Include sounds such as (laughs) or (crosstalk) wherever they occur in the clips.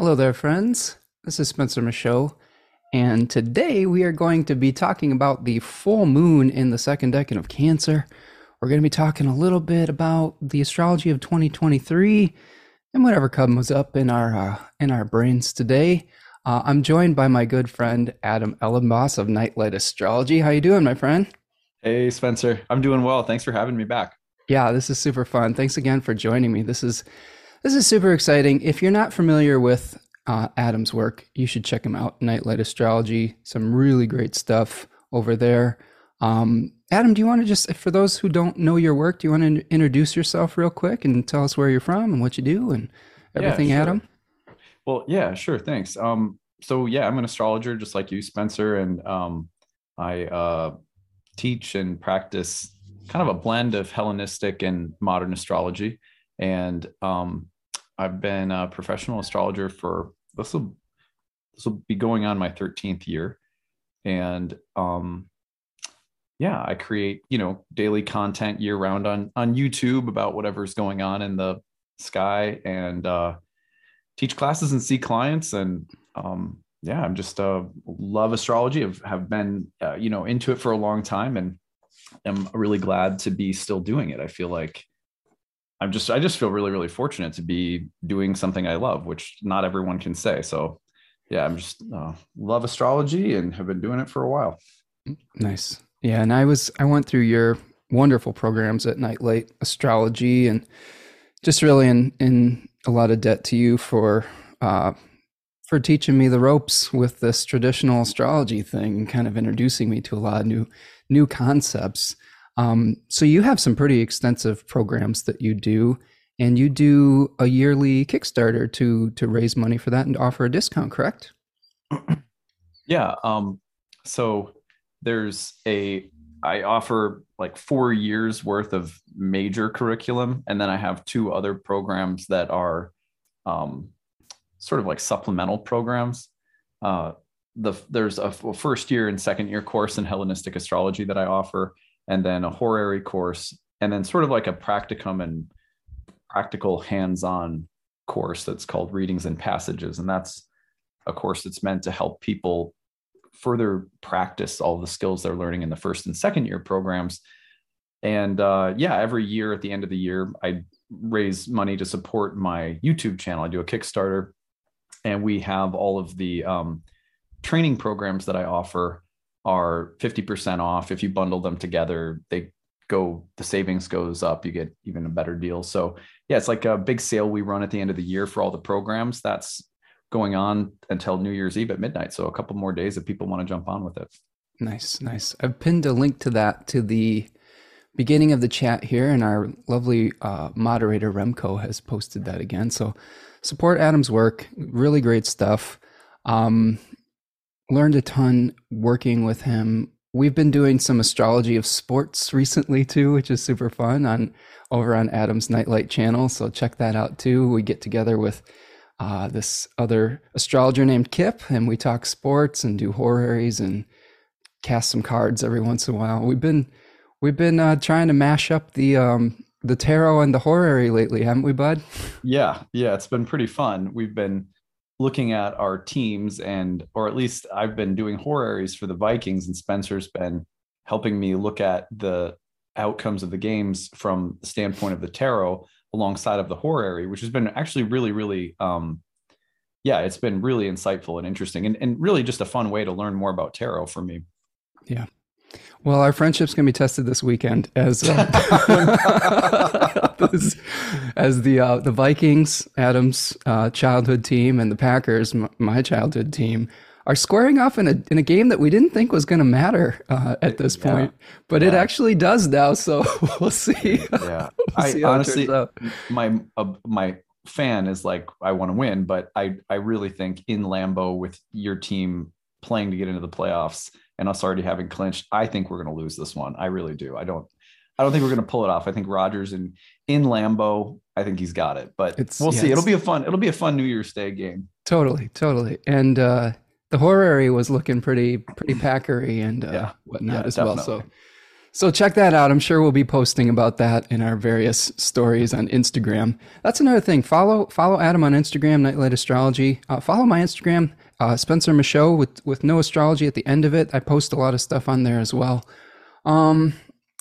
Hello there, friends. This is Spencer Michaud, and today we are going to be talking about the full moon in the second decan of Cancer. We're going to be talking a little bit about the astrology of 2023 and whatever comes up in our uh, in our brains today. Uh, I'm joined by my good friend Adam Elenbaas of Nightlight Astrology. How you doing, my friend? Hey, Spencer. I'm doing well. Thanks for having me back. Yeah, this is super fun. Thanks again for joining me. This is this is super exciting. If you're not familiar with uh, Adam's work, you should check him out. Nightlight Astrology, some really great stuff over there. Um, Adam, do you want to just, for those who don't know your work, do you want to introduce yourself real quick and tell us where you're from and what you do and everything, yeah, sure. Adam? Well, yeah, sure. Thanks. Um, so yeah, I'm an astrologer just like you, Spencer, and um, I uh, teach and practice kind of a blend of Hellenistic and modern astrology. And um, I've been a professional astrologer for this will this will be going on my 13th year, and um, yeah, I create you know daily content year round on on YouTube about whatever's going on in the sky and uh, teach classes and see clients and um, yeah, I'm just uh, love astrology. I've have been uh, you know into it for a long time and am really glad to be still doing it. I feel like I'm just I just feel really really fortunate to be doing something I love, which not everyone can say. So yeah, I'm just uh, love astrology and have been doing it for a while. Nice. Yeah, and I was I went through your wonderful programs at Nightlight Astrology and just really in in a lot of debt to you for uh for teaching me the ropes with this traditional astrology thing and kind of introducing me to a lot of new new concepts. Um, so you have some pretty extensive programs that you do, and you do a yearly Kickstarter to to raise money for that and offer a discount, correct? (clears throat) Yeah. Um, so there's a I offer like four years worth of major curriculum, and then I have two other programs that are um, sort of like supplemental programs. Uh, the there's a first year and second year course in Hellenistic astrology that I offer, and then a horary course, and then sort of like a practicum and practical hands-on course that's called readings and passages. And that's a course that's meant to help people further practice all the skills they're learning in the first and second year programs. And uh, yeah every year at the end of the year i raise money to support my youtube channel. I do a kickstarter and we have all of the um, training programs that i offer are 50% off. If you bundle them together, they go, the savings goes up. You get even a better deal. So, yeah, it's like a big sale we run at the end of the year for all the programs. That's going on until New Year's Eve at midnight. So, a couple more days if people want to jump on with it. Nice, nice. I've pinned a link to that to the beginning of the chat here, and our lovely uh, moderator Remco has posted that again. So, support Adam's work. Really great stuff. Um, learned a ton working with him. We've been doing some astrology of sports recently too, which is super fun on over on Adam's Nightlight channel. So check that out too. We get together with uh, this other astrologer named Kip, and we talk sports and do horaries and cast some cards every once in a while. We've been we've been uh, trying to mash up the um, the tarot and the horary lately, haven't we, Bud? Yeah, yeah, it's been pretty fun. We've been looking at our teams and or at least I've been doing horaries for the Vikings and Spencer's been helping me look at the outcomes of the games from the standpoint of the tarot alongside of the horary, which has been actually really, really um yeah, it's been really insightful and interesting and, and really just a fun way to learn more about tarot for me. Yeah. Well, our friendship's going to be tested this weekend as uh, (laughs) as the uh, the Vikings, Adam's uh, childhood team, and the Packers, m- my childhood team, are squaring off in a in a game that we didn't think was going to matter uh, at this yeah. point, but yeah. it actually does now. So (laughs) we'll see. Yeah, (laughs) we'll see I honestly, my uh, my fan is like, I want to win, but I I really think in Lambeau with your team playing to get into the playoffs and us already having clinched, I think we're going to lose this one. I really do. I don't. I don't think we're going to pull it off. I think Rodgers in in Lambeau, I think he's got it. But it's, we'll yeah, see. It'll be a fun. It'll be a fun New Year's Day game. Totally, totally. And uh, the horary was looking pretty pretty packery and uh, yeah, whatnot yeah, as definitely. well. So So check that out. I'm sure we'll be posting about that in our various stories on Instagram. That's another thing. Follow follow Adam on Instagram, Nightlight Astrology. Uh, follow my Instagram, uh, Spencer Michaud with with no astrology at the end of it. I post a lot of stuff on there as well. Um,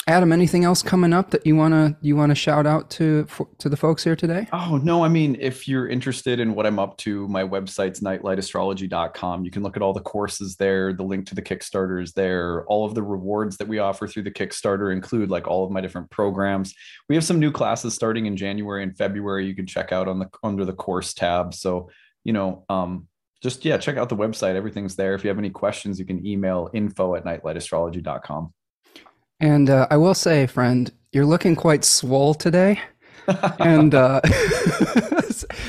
Adam, anything else coming up that you wanna you wanna shout out to for, to the folks here today? Oh no, I mean, if you're interested in what I'm up to, my website's nightlightastrology.com. You can look at all the courses there. The link to the Kickstarter is there. All of the rewards that we offer through the Kickstarter include like all of my different programs. We have some new classes starting in January and February. You can check out on the under the course tab. So you know, um, just yeah, check out the website. Everything's there. If you have any questions, you can email info at nightlightastrology.com. And uh, I will say, friend, you're looking quite swole today. (laughs) and uh, (laughs)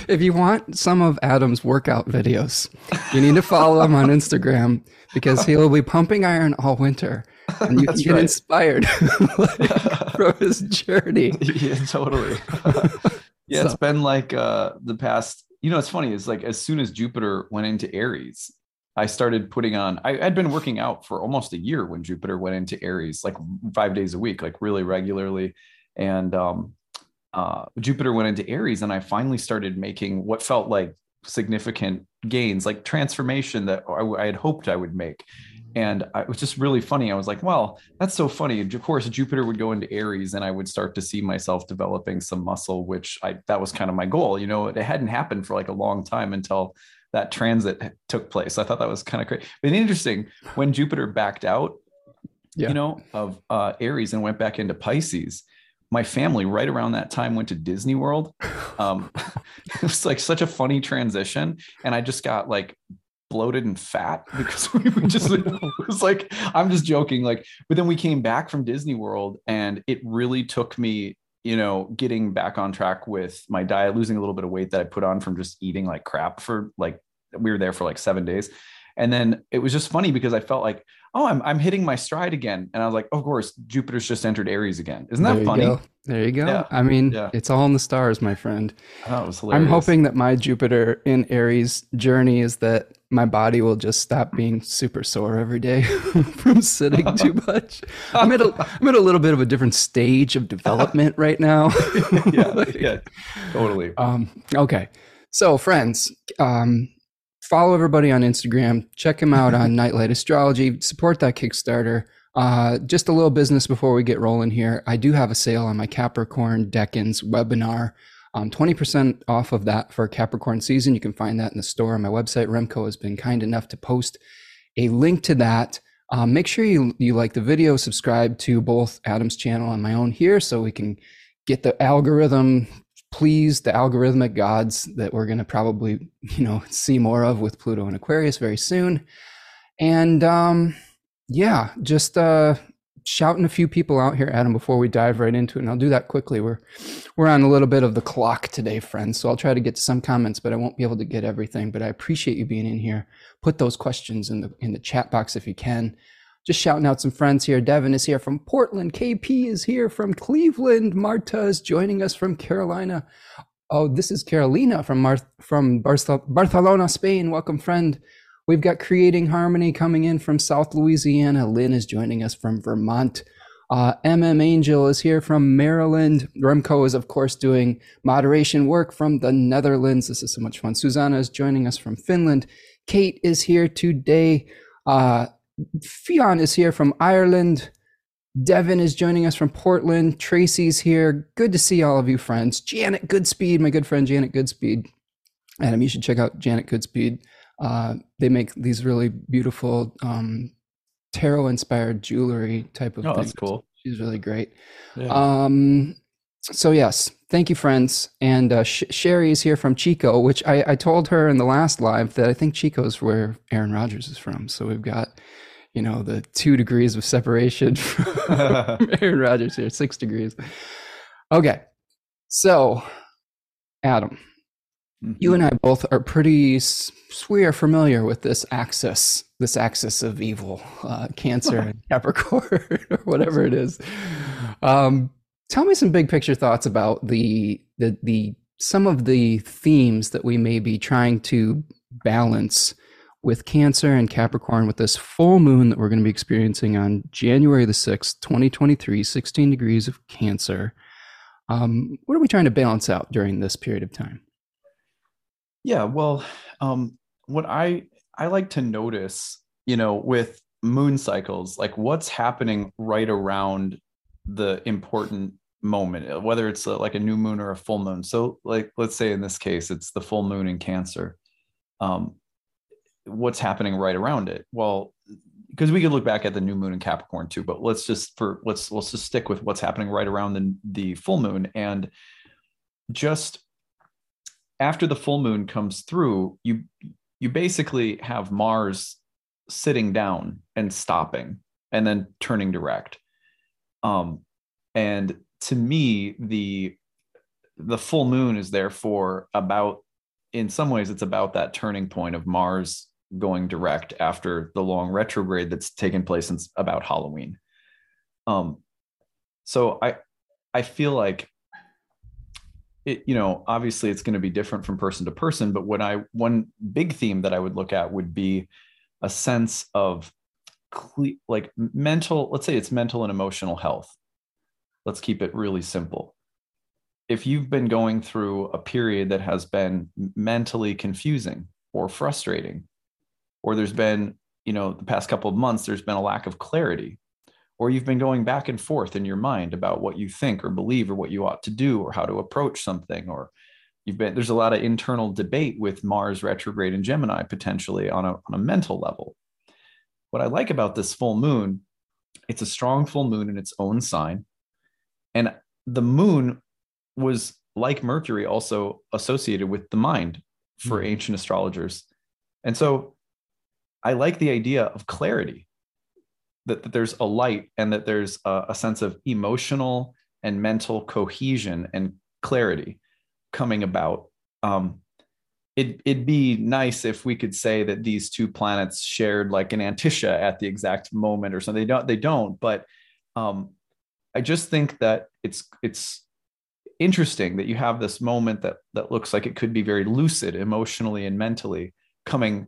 if you want some of Adam's workout videos, you need to follow him on Instagram because he'll be pumping iron all winter. And you (laughs) can get right. inspired from his journey. Yeah, totally. yeah, so. it's been like uh, the past, you know, it's funny. It's like as soon as Jupiter went into Aries, I started putting on, I had been working out for almost a year when Jupiter went into Aries, like five days a week, like really regularly. And um, uh, Jupiter went into Aries, and I finally started making what felt like significant gains, like transformation that I, I had hoped I would make. And I, it was just really funny. I was like, well, that's so funny. Of course, Jupiter would go into Aries and I would start to see myself developing some muscle, which I, that was kind of my goal. You know, it hadn't happened for like a long time until that transit took place. I thought that was kind of great. But interesting when Jupiter backed out, yeah. you know, of uh, Aries and went back into Pisces. My family, right around that time, went to Disney World. Um, (laughs) it was like such a funny transition, and I just got like bloated and fat (laughs) because we, just it was like I'm just joking. Like, but then we came back from Disney World, and it really took me you know, getting back on track with my diet, losing a little bit of weight that I put on from just eating like crap for like we were there for like seven days. And then it was just funny because I felt like, oh, I'm I'm hitting my stride again. And I was like, of course, Jupiter's just entered Aries again. Isn't that there funny? Go. There you go. Yeah. I mean, yeah. it's all in the stars, my friend. Oh, was hilarious. I'm hoping that my Jupiter in Aries journey is that my body will just stop being super sore every day (laughs) from sitting too (laughs) much. I'm at a I'm at a little bit of a different stage of development right now. (laughs) yeah, like, yeah, totally. Um, okay, so friends, um, follow everybody on Instagram. Check him out on Nightlight Astrology. Support that Kickstarter. Uh, just a little business before we get rolling here. I do have a sale on my Capricorn Decans webinar. Um, 20% off of that for Capricorn season. You can find that in the store on my website. Remco has been kind enough to post a link to that. Um, make sure you, you like the video, subscribe to both Adam's channel and my own here so we can get the algorithm please the algorithmic gods that we're going to probably you know (laughs) see more of with pluto and aquarius very soon and um yeah just uh shouting a few people out here adam before we dive right into it and i'll do that quickly we're we're on a little bit of the clock today friends so i'll try to get to some comments but i won't be able to get everything but i appreciate you being in here put those questions in the in the chat box if you can just shouting out some friends here. Devin is here from Portland. KP is here from Cleveland. Marta is joining us from Carolina. Oh, this is Carolina from Mar- from Barcelona, Spain. Welcome, friend. We've got Creating Harmony coming in from South Louisiana. Lynn is joining us from Vermont. Uh, MM Angel is here from Maryland. Remco is, of course, doing moderation work from the Netherlands. This is so much fun. Susanna is joining us from Finland. Kate is here today. Uh, Fionn is here from Ireland. Devin is joining us from Portland. Tracy's here. Good to see all of you, friends. Janet Goodspeed, my good friend Janet Goodspeed. Adam, you should check out Janet Goodspeed. Uh, they make these really beautiful um, tarot inspired jewelry type of oh, things. that's cool. She's really great. Yeah. Um, so yes, thank you, friends. And uh, Sh- Sherry is here from Chico, which I, I told her in the last live that I think Chico's where Aaron Rodgers is from. So we've got you know, the two degrees of separation (laughs) from (laughs) Aaron Rodgers here, six degrees. Okay. So, Adam, mm-hmm. you and I both are pretty, we are familiar with this axis, this axis of evil, uh, Cancer and (laughs) Capricorn, (laughs) or whatever it is. Um, tell me some big picture thoughts about the, the, the, some of the themes that we may be trying to balance with Cancer and Capricorn with this full moon that we're going to be experiencing on January the 6th, 2023, 16 degrees of Cancer. Um, what are we trying to balance out during this period of time? Yeah, well, um, what I I like to notice, you know, with moon cycles, like what's happening right around the important moment, whether it's a, like a new moon or a full moon. So, like, let's say in this case, it's the full moon in Cancer. Um, what's happening right around it? Well, because we could look back at the new moon in Capricorn too, but let's just for let's let's just stick with what's happening right around the the full moon and just after the full moon comes through, you you basically have Mars sitting down and stopping and then turning direct. Um, and to me, the the full moon is therefore about in some ways it's about that turning point of Mars going direct after the long retrograde that's taken place since about Halloween. Um, so I I feel like it, you know, obviously it's going to be different from person to person, but when I one big theme that I would look at would be a sense of cle- like mental, let's say it's mental and emotional health. Let's keep it really simple. If you've been going through a period that has been mentally confusing or frustrating, or there's been, you know, the past couple of months, there's been a lack of clarity, or you've been going back and forth in your mind about what you think or believe or what you ought to do or how to approach something, or you've been, there's a lot of internal debate with Mars retrograde in Gemini potentially on a, on a mental level. What I like about this full moon, it's a strong full moon in its own sign. And the moon was like Mercury also associated with the mind for mm-hmm. ancient astrologers. And so I like the idea of clarity that, that there's a light and that there's a, a sense of emotional and mental cohesion and clarity coming about. Um, it, it'd be nice if we could say that these two planets shared like an antiscia at the exact moment or something. They don't. They don't. But um, I just think that it's it's interesting that you have this moment that that looks like it could be very lucid emotionally and mentally coming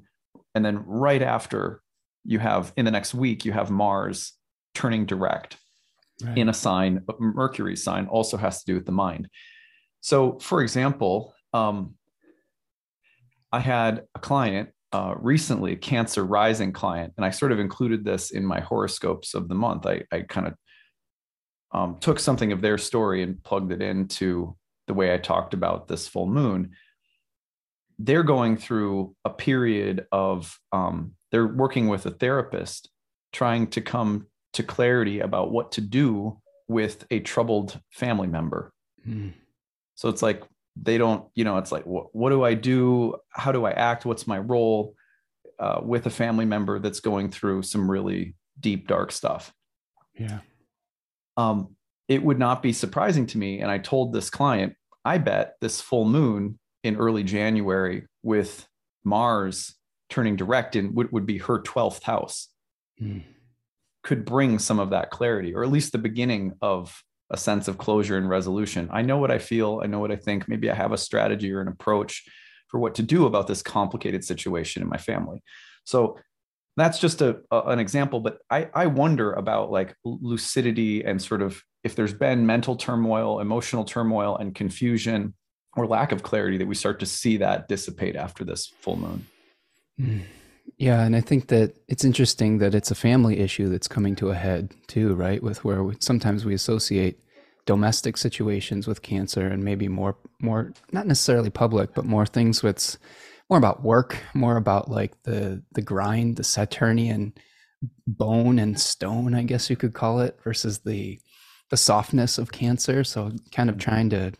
and then right after you have in the next week you have mars turning direct right. in a sign mercury sign also has to do with the mind. So for example um, i had a client uh, recently a cancer rising client and i sort of included this in my horoscopes of the month. I, I kind of um, took something of their story and plugged it into the way i talked about this full moon. They're going through a period of um, they're working with a therapist trying to come to clarity about what to do with a troubled family member. Mm. so it's like they don't you know it's like what, what do i do? How do i act? What's my role uh, with a family member that's going through some really deep dark stuff? Yeah. Um, it would not be surprising to me and i told this client i bet this full moon in early January with Mars turning direct in what would be her 12th house mm. could bring some of that clarity, or at least the beginning of a sense of closure and resolution. I know what I feel, I know what I think. Maybe I have a strategy or an approach for what to do about this complicated situation in my family. So that's just a, a, an example but I, I wonder about like lucidity and sort of if there's been mental turmoil emotional turmoil and confusion or lack of clarity that we start to see that dissipate after this full moon. Hmm. Yeah, and I think that it's interesting that it's a family issue that's coming to a head too, right? With where we, sometimes we associate domestic situations with cancer and maybe more more not necessarily public, but more things with more about work, more about like the the grind, the Saturnian bone and stone, I guess you could call it, versus the the softness of cancer. So kind of trying to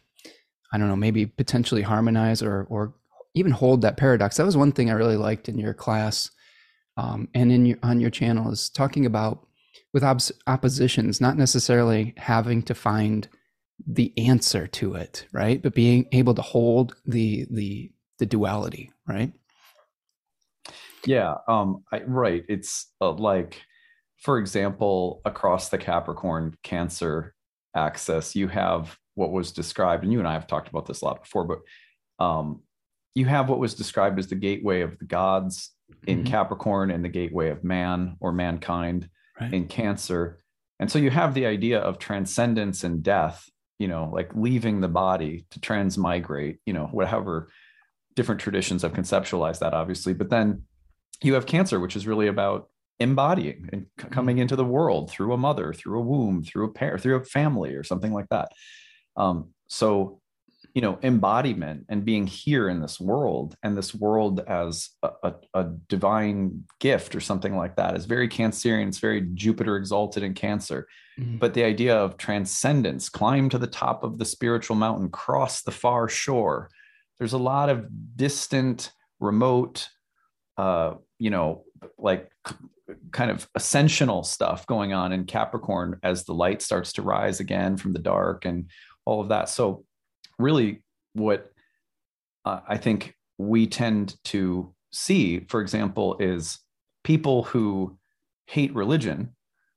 I don't know, maybe potentially harmonize or or even hold that paradox. That was one thing I really liked in your class um, and in your on your channel is talking about with op- oppositions, not necessarily having to find the answer to it, right? But being able to hold the the the duality, right? Yeah, um, I, right. It's uh, like, for example, across the Capricorn Cancer axis, you have what was described, and you and I have talked about this a lot before, but um, you have what was described as the gateway of the gods in Mhm. Capricorn and the gateway of man or mankind Right. in Cancer. And so you have the idea of transcendence and death, you know, like leaving the body to transmigrate, you know, whatever different traditions have conceptualized that, obviously. But then you have Cancer, which is really about embodying and c- coming into the world through a mother, through a womb, through a pair, through a family, or something like that. Um, so you know embodiment and being here in this world and this world as a, a, a divine gift or something like that is very cancerian it's very jupiter exalted in cancer Mhm. but the idea of transcendence climb to the top of the spiritual mountain cross the far shore there's a lot of distant remote uh you know like kind of ascensional stuff going on in capricorn as the light starts to rise again from the dark and all of that so really what uh, I think we tend to see, for example, is people who hate religion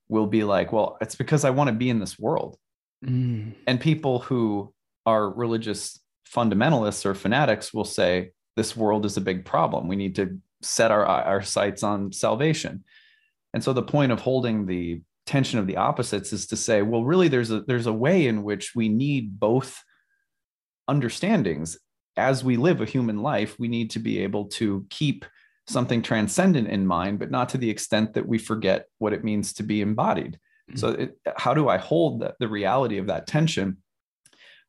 will be like, well, it's because I want to be in this world. Mm. And people who are religious fundamentalists or fanatics will say, this world is a big problem. We need to set our, our sights on salvation. And so the point of holding the tension of the opposites is to say, well, really, there's a there's a way in which we need both understandings. As we live a human life we need to be able to keep something transcendent in mind but not to the extent that we forget what it means to be embodied. Mhm. so it, how do i hold the, the reality of that tension?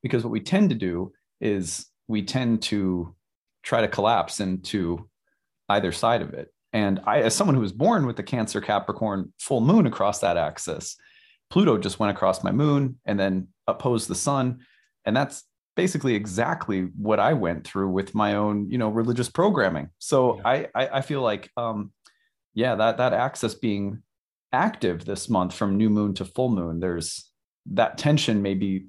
Because what we tend to do is we tend to try to collapse into either side of it. And i as someone who was born with the cancer capricorn full moon across that axis pluto just went across my moon and then opposed the sun. And that's basically exactly what I went through with my own, you know, religious programming. So Yeah. I, I I feel like um yeah, that that axis being active this month from new moon to full moon, there's that tension may be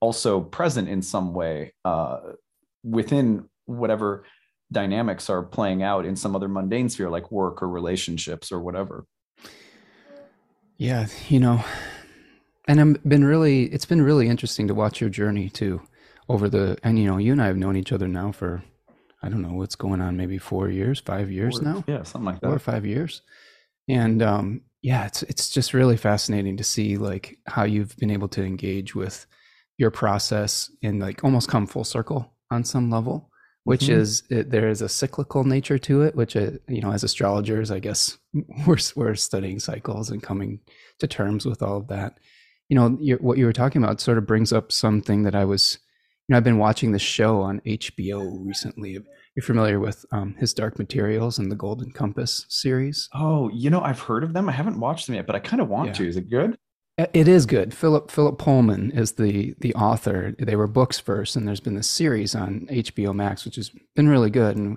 also present in some way uh within whatever dynamics are playing out in some other mundane sphere like work or relationships or whatever. Yeah, you know, and I've been really, it's been really interesting to watch your journey too over the, and you know, you and I have known each other now for, I don't know what's going on, maybe four years, five years Or- now, Yeah, something like that four or five years. And um, yeah, it's, it's just really fascinating to see like how you've been able to engage with your process and like almost come full circle on some level, which Mhm. is, it, there is a cyclical nature to it, which, uh, you know, as astrologers, I guess (laughs) we're, we're studying cycles and coming to terms with all of that. You know, what you were talking about sort of brings up something that I was, you know, I've been watching this show on HBO recently. You're familiar with um, his Dark Materials and the Golden Compass series? Oh, you know, I've heard of them. I haven't watched them yet, but I kind of want Yeah. to. Is it good? It is good. Philip Philip Pullman is the the author. They were books first, and there's been this series on HBO Max, which has been really good. And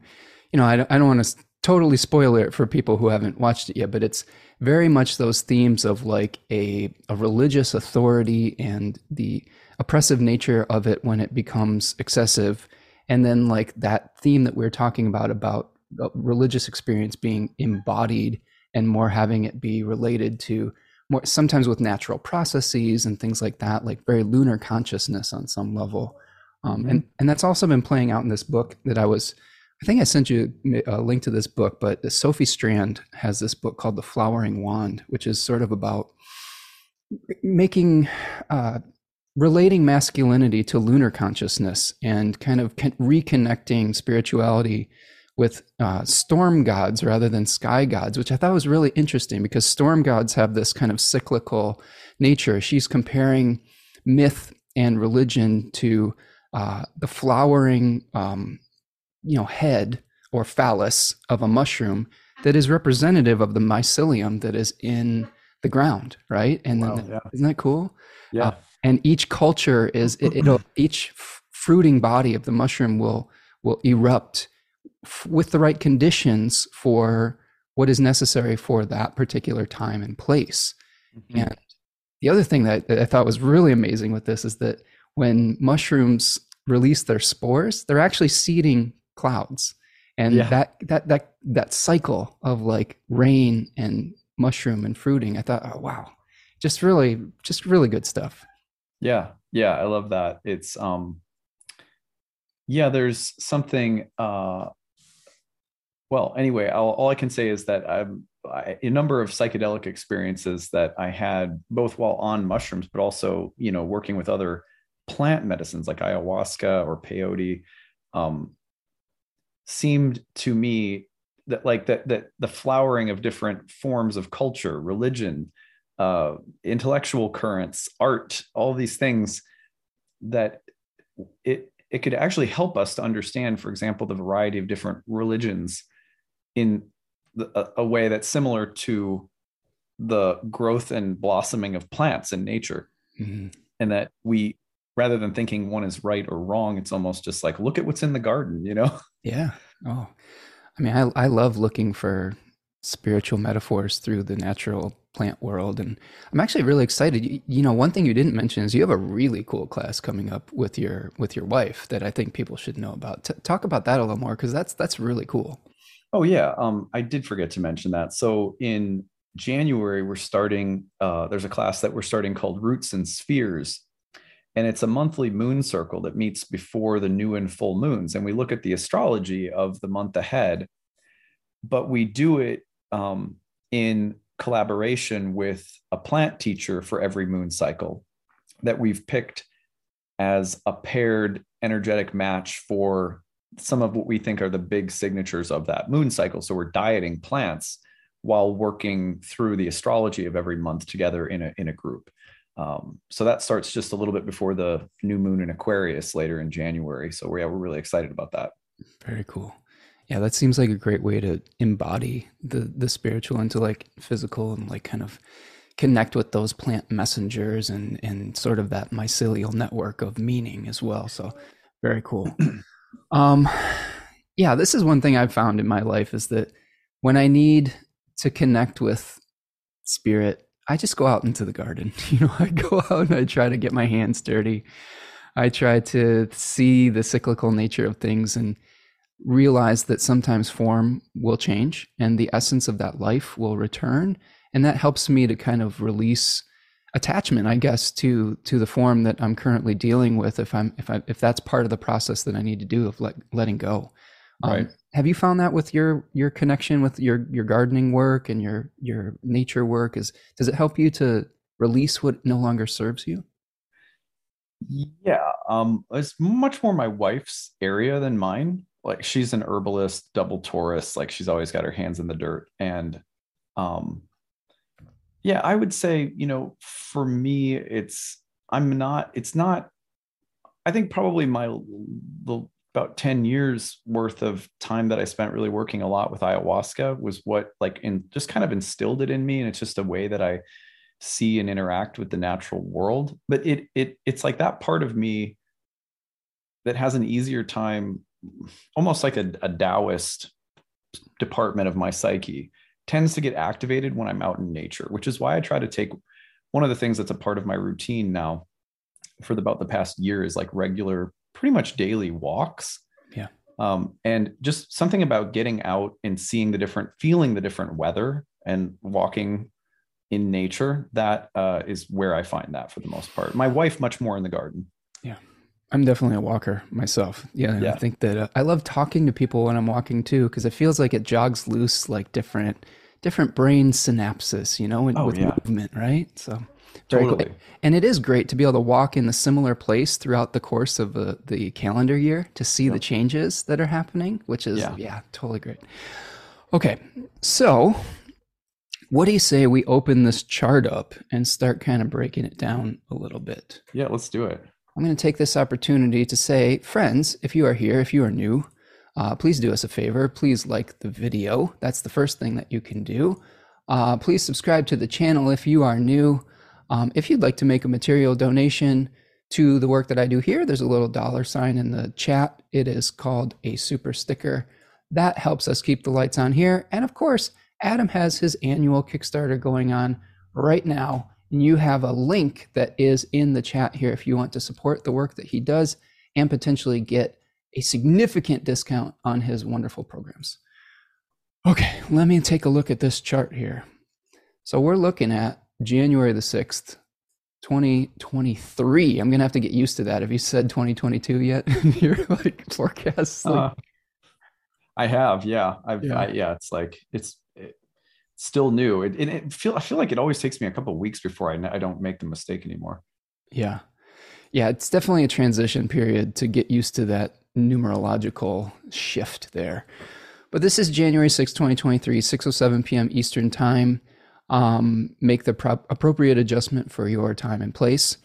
you know, I don't, I don't want to totally spoil it for people who haven't watched it yet, but it's very much those themes of like a a religious authority and the oppressive nature of it when it becomes excessive, and then like that theme that we are talking about about religious experience being embodied and more having it be related to more sometimes with natural processes and things like that, like very lunar consciousness on some level. Um, and and that's also been playing out in this book that I was. I think I sent you a link to this book, but Sophie Strand has this book called The Flowering Wand, which is sort of about making uh, relating masculinity to lunar consciousness and kind of reconnecting spirituality with uh, storm gods rather than sky gods, which I thought was really interesting because storm gods have this kind of cyclical nature. She's comparing myth and religion to uh, the flowering, um, you know, head or phallus of a mushroom that is representative of the mycelium that is in the ground, right? And Wow, then yeah. isn't that cool? Yeah. And each culture is it, it'll (clears throat) each f- fruiting body of the mushroom will will erupt f- with the right conditions for what is necessary for that particular time and place Mhm. and the other thing that, that i thought was really amazing with this is that when mushrooms release their spores they're actually seeding clouds and Yeah. that that that that cycle of like rain and mushroom and fruiting i thought oh wow just really just really good stuff Yeah, yeah, I love that. It's um yeah, there's something. Uh, well, anyway, I'll, all I can say is that I'm I, a number of psychedelic experiences that I had both while on mushrooms, but also you know working with other plant medicines like ayahuasca or peyote um, seemed to me that like that that the flowering of different forms of culture, religion, uh, intellectual currents, art, all these things that it it could actually help us to understand, for example, the variety of different religions in the, a, a way that's similar to the growth and blossoming of plants in nature, mm-hmm. and that we rather than thinking one is right or wrong, it's almost just like look at what's in the garden, you know? (laughs) Yeah. Oh, I mean, I I love looking for spiritual metaphors through the natural plant world, and I'm actually really excited. You, you, know, one thing you didn't mention is you have a really cool class coming up with your with your wife that I think people should know about. T- talk about that a little more because that's that's really cool. Oh yeah, um, I did forget to mention that. So in January, we're starting. Uh, there's a class that we're starting called Roots and Spheres, and it's a monthly moon circle that meets before the new and full moons and we look at the astrology of the month ahead but we do it um, in collaboration with a plant teacher for every moon cycle that we've picked as a paired energetic match for some of what we think are the big signatures of that moon cycle so we're dieting plants while working through the astrology of every month together in a in a group um, so that starts just a little bit before the new moon in Aquarius later in January. So we're, yeah, we're really excited about that. Very cool. Yeah, that seems like a great way to embody the the spiritual into like physical and like kind of connect with those plant messengers and and sort of that mycelial network of meaning as well. So very cool. (clears throat) um yeah, this is one thing I've found in my life is that when I need to connect with spirit I just go out into the garden. (laughs) You know, I go out and I try to get my hands dirty. I try to see the cyclical nature of things and realize that sometimes form will change and the essence of that life will return. And that helps me to kind of release attachment, I guess, to to the form that I'm currently dealing with. If I'm if I if that's part of the process that I need to do of let, letting go. Um, right. Have you found that with your your connection with your your gardening work and your your nature work? Is does it help you to release what no longer serves you? Yeah, um, it's much more my wife's area than mine. Like she's an herbalist, double Taurus. Like she's always got her hands in the dirt, and um, yeah, I would say you know for me, it's I'm not. It's not. I think probably my the about 10 years worth of time that I spent really working a lot with ayahuasca was what like in just kind of instilled it in me and it's just a way that I see and interact with the natural world but it it it's like that part of me that has an easier time almost like a, a Taoist department of my psyche tends to get activated when I'm out in nature which is why I try to take one of the things that's a part of my routine now for the, about the past year is like regular pretty much daily walks. Yeah. Um, and just something about getting out and seeing the different, feeling the different weather and walking in nature. That uh, is where I find that for the most part. My wife, much more in the garden. Yeah. I'm definitely a walker myself. Yeah, yeah. I think that uh, I love talking to people when I'm walking too because it feels like it jogs loose like different different brain synapses, you know, oh, with yeah. movement, right? So Totally. Cool. And it is great to be able to walk in a similar place throughout the course of uh, the calendar year to see yep. the changes that are happening, which is, yeah. yeah, totally great. Okay. So, what do you say we open this chart up and start kind of breaking it down a little bit? Yeah, let's do it. I'm going to take this opportunity to say, friends, if you are here, if you are new, uh, please do us a favor. Please like the video. That's the first thing that you can do. Uh, please subscribe to the channel if you are new. Um, if you'd like to make a material donation to the work that I do here, there's a little dollar sign in the chat. It is called a super sticker. That helps us keep the lights on here. And of course, Adam has his annual Kickstarter going on right now. And you have a link that is in the chat here if you want to support the work that he does and potentially get a significant discount on his wonderful programs. Okay, let me take a look at this chart here. So we're looking at January the 6th, 2023. I'm gonna have to get used to that. Have you said 2022 yet (laughs) in your like forecasts? Like, uh, I have, yeah. I've, yeah. I, yeah. It's like it's still new. It, it, it, feel I feel like it always takes me a couple weeks before I I don't make the mistake anymore. Yeah, yeah. It's definitely a transition period to get used to that numerological shift there. But this is January 6, 2023, 6:07 p.m. Eastern Time um, make the pro- appropriate adjustment for your time and place.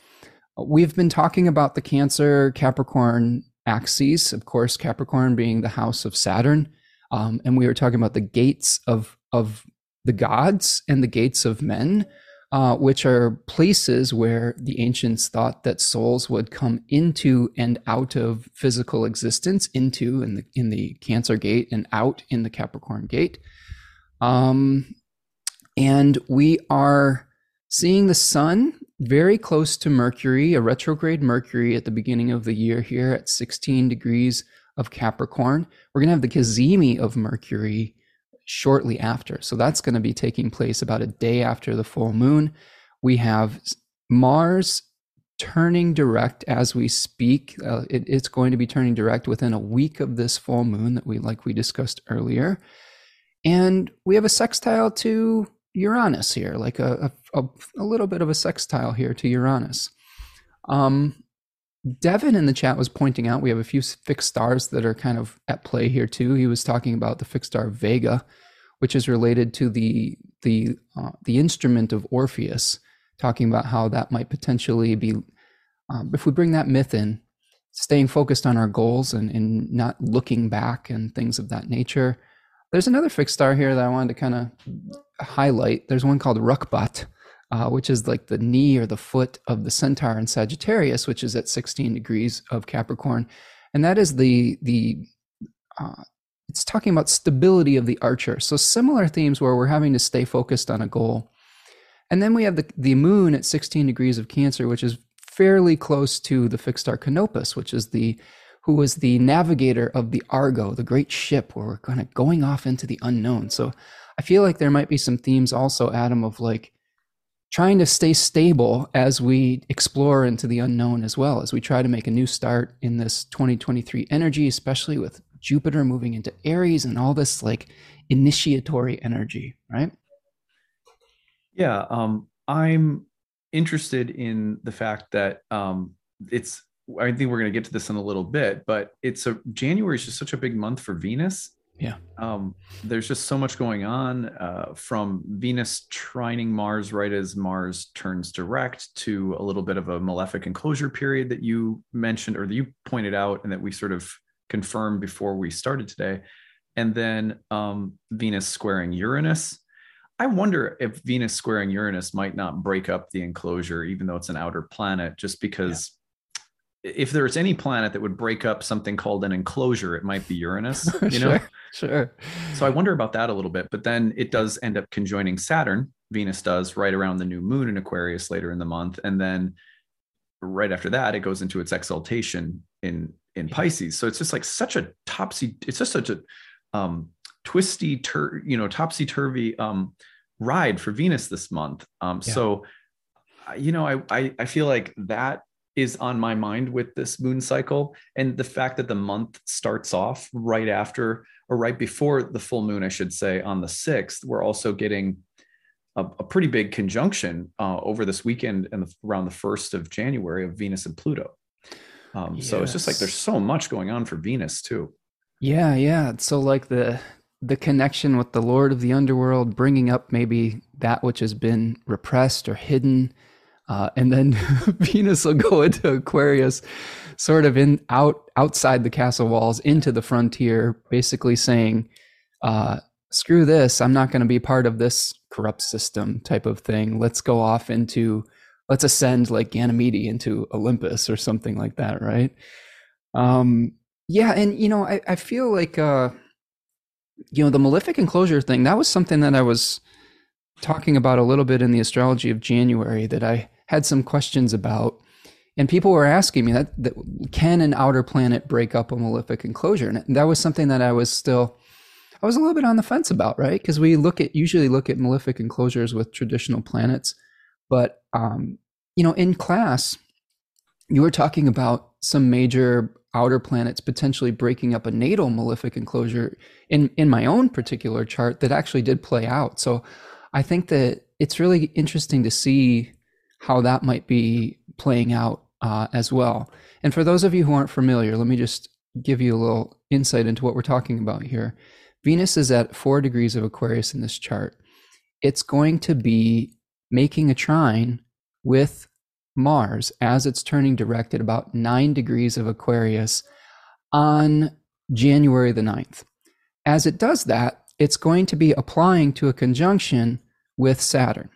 We've been talking about the Cancer Capricorn axes, of course, Capricorn being the house of Saturn. Um, and we were talking about the gates of, of the gods and the gates of men, uh, which are places where the ancients thought that souls would come into and out of physical existence, into in the in the Cancer gate and out in the Capricorn gate. Um, and we are seeing the sun very close to Mercury, a retrograde Mercury at the beginning of the year here at 16 degrees of Capricorn. We're going to have the cazimi of Mercury shortly after. So that's going to be taking place about a day after the full moon. We have Mars turning direct as we speak. Uh, it, it's going to be turning direct within a week of this full moon that we like we discussed earlier. And we have a sextile to Uranus here, like a, a, a little bit of a sextile here to Uranus. Um, Devin in the chat was pointing out we have a few fixed stars that are kind of at play here too. He was talking about the fixed star Vega, which is related to the the uh, the instrument of Orpheus, talking about how that might potentially be, um, if we bring that myth in, staying focused on our goals and, and not looking back and things of that nature. There's another fixed star here that I wanted to kind of highlight. There's one called Rukbat, uh, which is like the knee or the foot of the centaur in Sagittarius, which is at 16 degrees of Capricorn, and that is the the uh, it's talking about stability of the archer. So similar themes where we're having to stay focused on a goal. And then we have the the moon at 16 degrees of Cancer, which is fairly close to the fixed star Canopus, which is the who was the navigator of the Argo, the great ship where we're kind of going off into the unknown. So I feel like there might be some themes also, Adam, of like trying to stay stable as we explore into the unknown as well, as we try to make a new start in this 2023 energy, especially with Jupiter moving into Aries and all this like initiatory energy, right? Yeah, um, I'm interested in the fact that um, it's I think we're going to get to this in a little bit, but it's a January is just such a big month for Venus. Yeah. Um, there's just so much going on uh, from Venus trining Mars right as Mars turns direct to a little bit of a malefic enclosure period that you mentioned or that you pointed out and that we sort of confirmed before we started today. And then um, Venus squaring Uranus. I wonder if Venus squaring Uranus might not break up the enclosure, even though it's an outer planet, just because if there's any planet that would break up something called an enclosure, it might be Uranus, (laughs) you sure, know? Sure. So I wonder about that a little bit. But then it does end up conjoining Saturn, Venus does right around the new moon in Aquarius later in the month. And then right after that, it goes into its exaltation in in Pisces. So it's just like such a topsy, it's just such a um twisty tur, you know, topsy turvy um ride for Venus this month. Um, yeah. so you know, I, I I feel like that is on my mind with this moon cycle and the fact that the month starts off right after or right before the full moon i should say on the 6th we're also getting a, a pretty big conjunction uh, over this weekend and around the 1st of january of venus and pluto. Um, yes. so it's just like there's so much going on for venus too. Yeah yeah. So like the the connection with the lord of the underworld bringing up maybe that which has been repressed or hidden uh, and then (laughs) Venus will go into Aquarius, sort of in out outside the castle walls into the frontier, basically saying, uh, "Screw this! I'm not going to be part of this corrupt system type of thing. Let's go off into, let's ascend like Ganymede into Olympus or something like that, right?" Um, yeah, and you know, I, I feel like uh, you know the malefic enclosure thing. That was something that I was talking about a little bit in the astrology of January that I had some questions about. And people were asking me that, that can an outer planet break up a malefic enclosure? And that was something that I was still, I was a little bit on the fence about, right? Because we look at, usually look at malefic enclosures with traditional planets. But um, you know, in class, you were talking about some major outer planets potentially breaking up a natal malefic enclosure in in my own particular chart that actually did play out. So I think that it's really interesting to see how that might be playing out uh, as well. And for those of you who aren't familiar, let me just give you a little insight into what we're talking about here. Venus is at four degrees of Aquarius in this chart. It's going to be making a trine with Mars as it's turning direct at about nine degrees of Aquarius on January the 9th. As it does that, it's going to be applying to a conjunction with Saturn.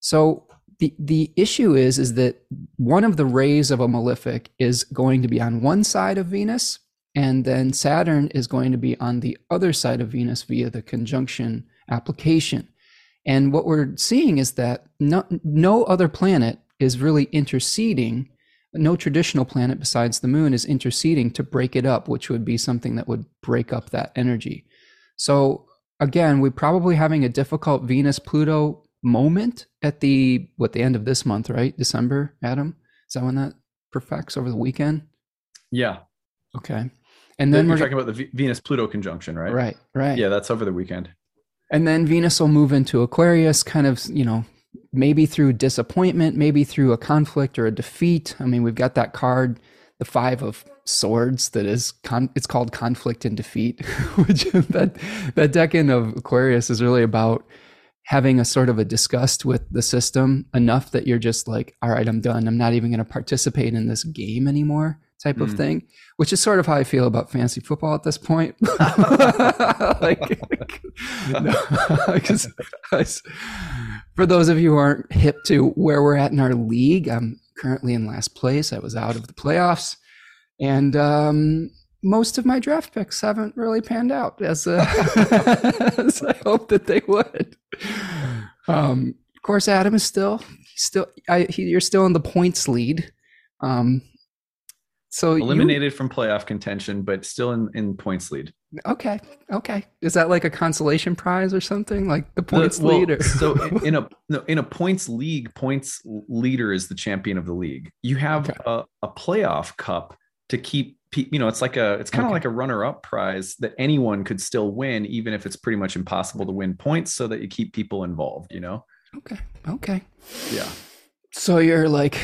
So the, the issue is, is that one of the rays of a malefic is going to be on one side of Venus, and then Saturn is going to be on the other side of Venus via the conjunction application. And what we're seeing is that no, no other planet is really interceding. No traditional planet besides the moon is interceding to break it up, which would be something that would break up that energy. So again, we're probably having a difficult Venus Pluto moment at the what the end of this month, right? December, Adam. Is that when that perfects over the weekend? Yeah. Okay. And then we're talking about the v- Venus Pluto conjunction, right? Right, right. Yeah, that's over the weekend. And then Venus will move into Aquarius, kind of, you know, maybe through disappointment, maybe through a conflict or a defeat. I mean, we've got that card, the Five of Swords, that is con- it's called conflict and defeat, (laughs) which that that decan of Aquarius is really about having a sort of a disgust with the system enough that you're just like, all right, I'm done. I'm not even going to participate in this game anymore type mm. of hmm. thing, which is sort of how I feel about fantasy football at this point. (laughs) like, no, (laughs) for those of you who aren't hip to where we're at in our league, I'm currently in last place. I was out of the playoffs, and um, most of my draft picks haven't really panned out as, uh, (laughs) as I hope that they would. Um, of course, Adam is still still I, he, you're still in the points lead. Um, so eliminated you, from playoff contention, but still in, in points lead. Okay, okay. Is that like a consolation prize or something? Like the points the, well, leader? (laughs) so in, (laughs) in a no, in a points league, points leader is the champion of the league. You have okay. a, a playoff cup to keep you know it's like a it's kind of okay. like a runner up prize that anyone could still win even if it's pretty much impossible to win points so that you keep people involved you know okay okay yeah so you're like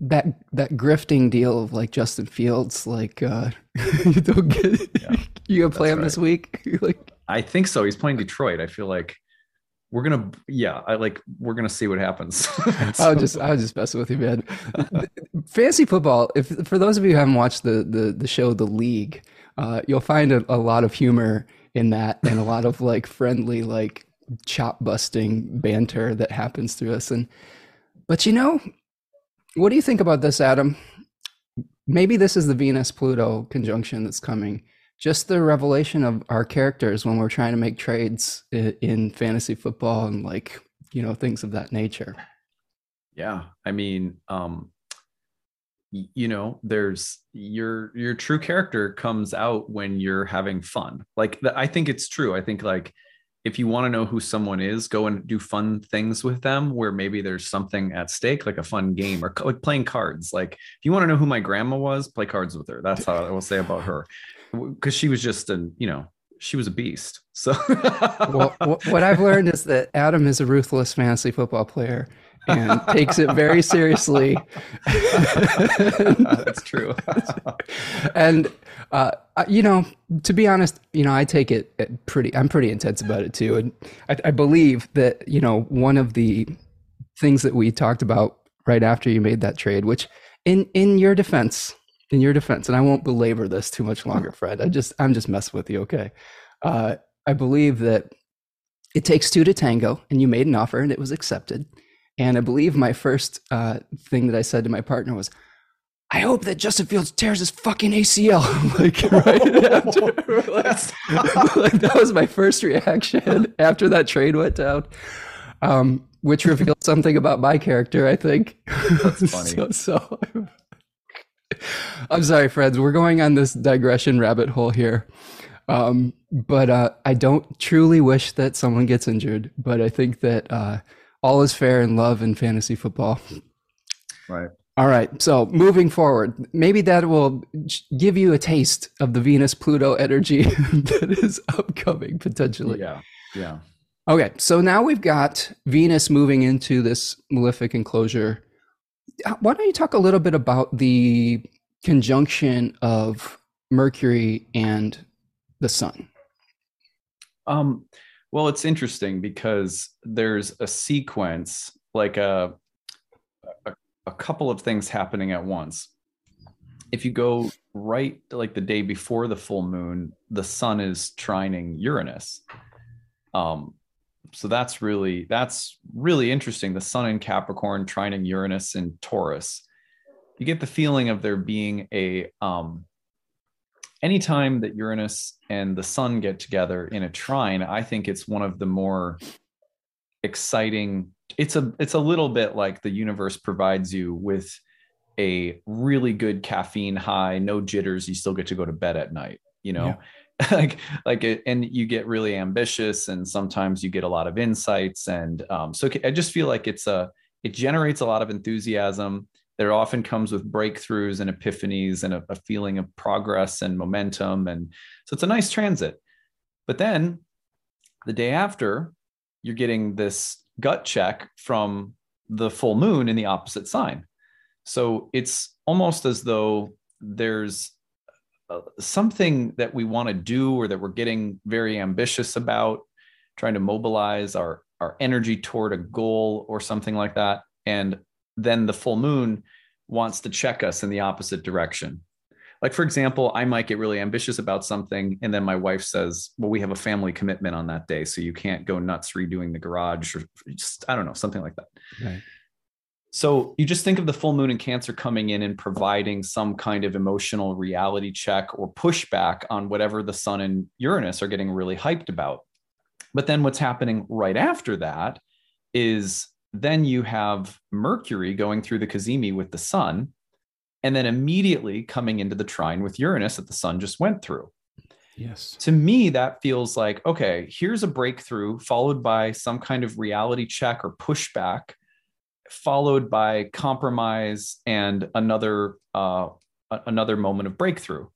that that grifting deal of like Justin Fields, like uh (laughs) you don't get yeah, you gonna play him right. this week? (laughs) like I think so. He's playing Detroit. I feel like we're gonna yeah, I like we're gonna see what happens. (laughs) I'll just I'll just mess with you, man. (laughs) Fantasy football, if for those of you who haven't watched the the, the show The League, uh, you'll find a, a lot of humor in that and a lot of like friendly, like chop busting banter that happens through us. And but you know, what do you think about this, Adam? Maybe this is the Venus Pluto conjunction that's coming. Just the revelation of our characters when we're trying to make trades in fantasy football and like, you know, things of that nature. Yeah. I mean, um, you know there's your your true character comes out when you're having fun like i think it's true i think like if you want to know who someone is, go and do fun things with them where maybe there's something at stake, like a fun game or like playing cards. Like if you want to know who my grandma was, play cards with her. That's how I will say about her. Cause she was just an, you know, she was a beast. So well, (laughs) what I've learned is that Adam is a ruthless fantasy football player and takes it very seriously. (laughs) (laughs) That's true. and uh, you know, to be honest, you know, I take it pretty. I'm pretty intense about it too, and I, I believe that you know one of the things that we talked about right after you made that trade, which in in your defense, in your defense, and I won't belabor this too much longer, (laughs) Fred. I just I'm just messing with you, okay? Uh, I believe that it takes two to tango, and you made an offer and it was accepted. And I believe my first uh, thing that I said to my partner was, I hope that Justin Fields tears his fucking ACL. (laughs) like right (laughs) after, like, like, that was my first reaction after that trade went down, um, which revealed something about my character. I think. That's funny. so, so (laughs) I'm sorry, friends. We're going on this digression rabbit hole here. Um, but uh, I don't truly wish that someone gets injured. But I think that uh, all is fair in love and fantasy football. Right. All right. So moving forward, maybe that will give you a taste of the Venus Pluto energy (laughs) that is upcoming potentially. Yeah. Yeah. Okay. So now we've got Venus moving into this malefic enclosure. Why don't you talk a little bit about the conjunction of Mercury and the Sun? Um, well, it's interesting because there's a sequence, like a, a a couple of things happening at once. If you go right like the day before the full moon, the sun is trining Uranus. Um, so that's really that's really interesting. The sun in Capricorn trining Uranus in Taurus. You get the feeling of there being a um, anytime that Uranus and the sun get together in a trine, I think it's one of the more exciting it's a it's a little bit like the universe provides you with a really good caffeine high, no jitters, you still get to go to bed at night, you know. Yeah. (laughs) like like it, and you get really ambitious and sometimes you get a lot of insights and um, so I just feel like it's a it generates a lot of enthusiasm there often comes with breakthroughs and epiphanies and a, a feeling of progress and momentum and so it's a nice transit but then the day after you're getting this gut check from the full moon in the opposite sign. So it's almost as though there's something that we want to do or that we're getting very ambitious about, trying to mobilize our, our energy toward a goal or something like that. And then the full moon wants to check us in the opposite direction like for example i might get really ambitious about something and then my wife says well we have a family commitment on that day so you can't go nuts redoing the garage or just i don't know something like that right. So you just think of the full moon in cancer coming in and providing some kind of emotional reality check or pushback on whatever the sun and uranus are getting really hyped about but then what's happening right after that is then you have mercury going through the cazimi with the sun and then immediately coming into the trine with Uranus that the sun just went through. Yes. To me, that feels like okay, here's a breakthrough followed by some kind of reality check or pushback, followed by compromise and another uh, another moment of breakthrough.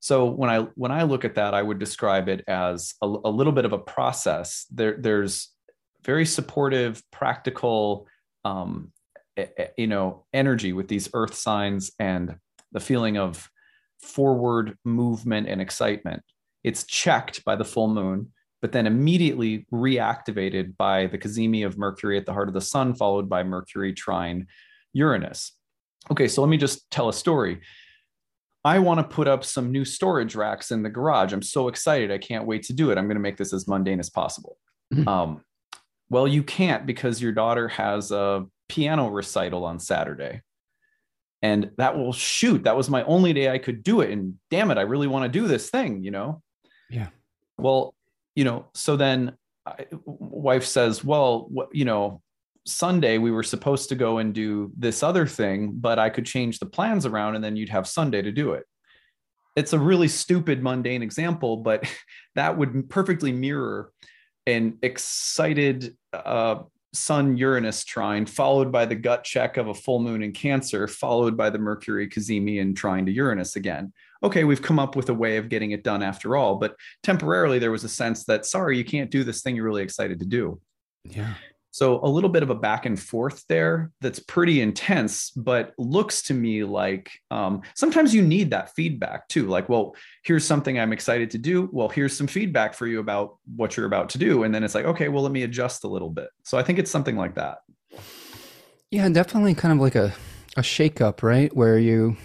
So when I when I look at that, I would describe it as a, a little bit of a process. There, there's very supportive, practical um, you know energy with these earth signs and the feeling of forward movement and excitement it's checked by the full moon but then immediately reactivated by the cazimi of mercury at the heart of the sun followed by mercury trine uranus okay so let me just tell a story I want to put up some new storage racks in the garage. I'm so excited. I can't wait to do it. I'm going to make this as mundane as possible. Mm-hmm. Um, well, you can't because your daughter has a piano recital on Saturday. And that will shoot. That was my only day I could do it. And damn it, I really want to do this thing, you know? Yeah. Well, you know, so then I, wife says, well, what, you know, Sunday we were supposed to go and do this other thing, but I could change the plans around and then you'd have Sunday to do it. It's a really stupid, mundane example, but (laughs) that would perfectly mirror an excited uh, Sun Uranus trine, followed by the gut check of a full moon in Cancer, followed by the Mercury Cazimi and trine to Uranus again. Okay, we've come up with a way of getting it done after all, but temporarily there was a sense that, sorry, you can't do this thing you're really excited to do. Yeah. So a little bit of a back and forth there that's pretty intense, but looks to me like um, sometimes you need that feedback too. Like, well, here's something I'm excited to do. Well, here's some feedback for you about what you're about to do. And then it's like, okay, well, let me adjust a little bit. So I think it's something like that. Yeah, definitely kind of like a, a shakeup, right? Where you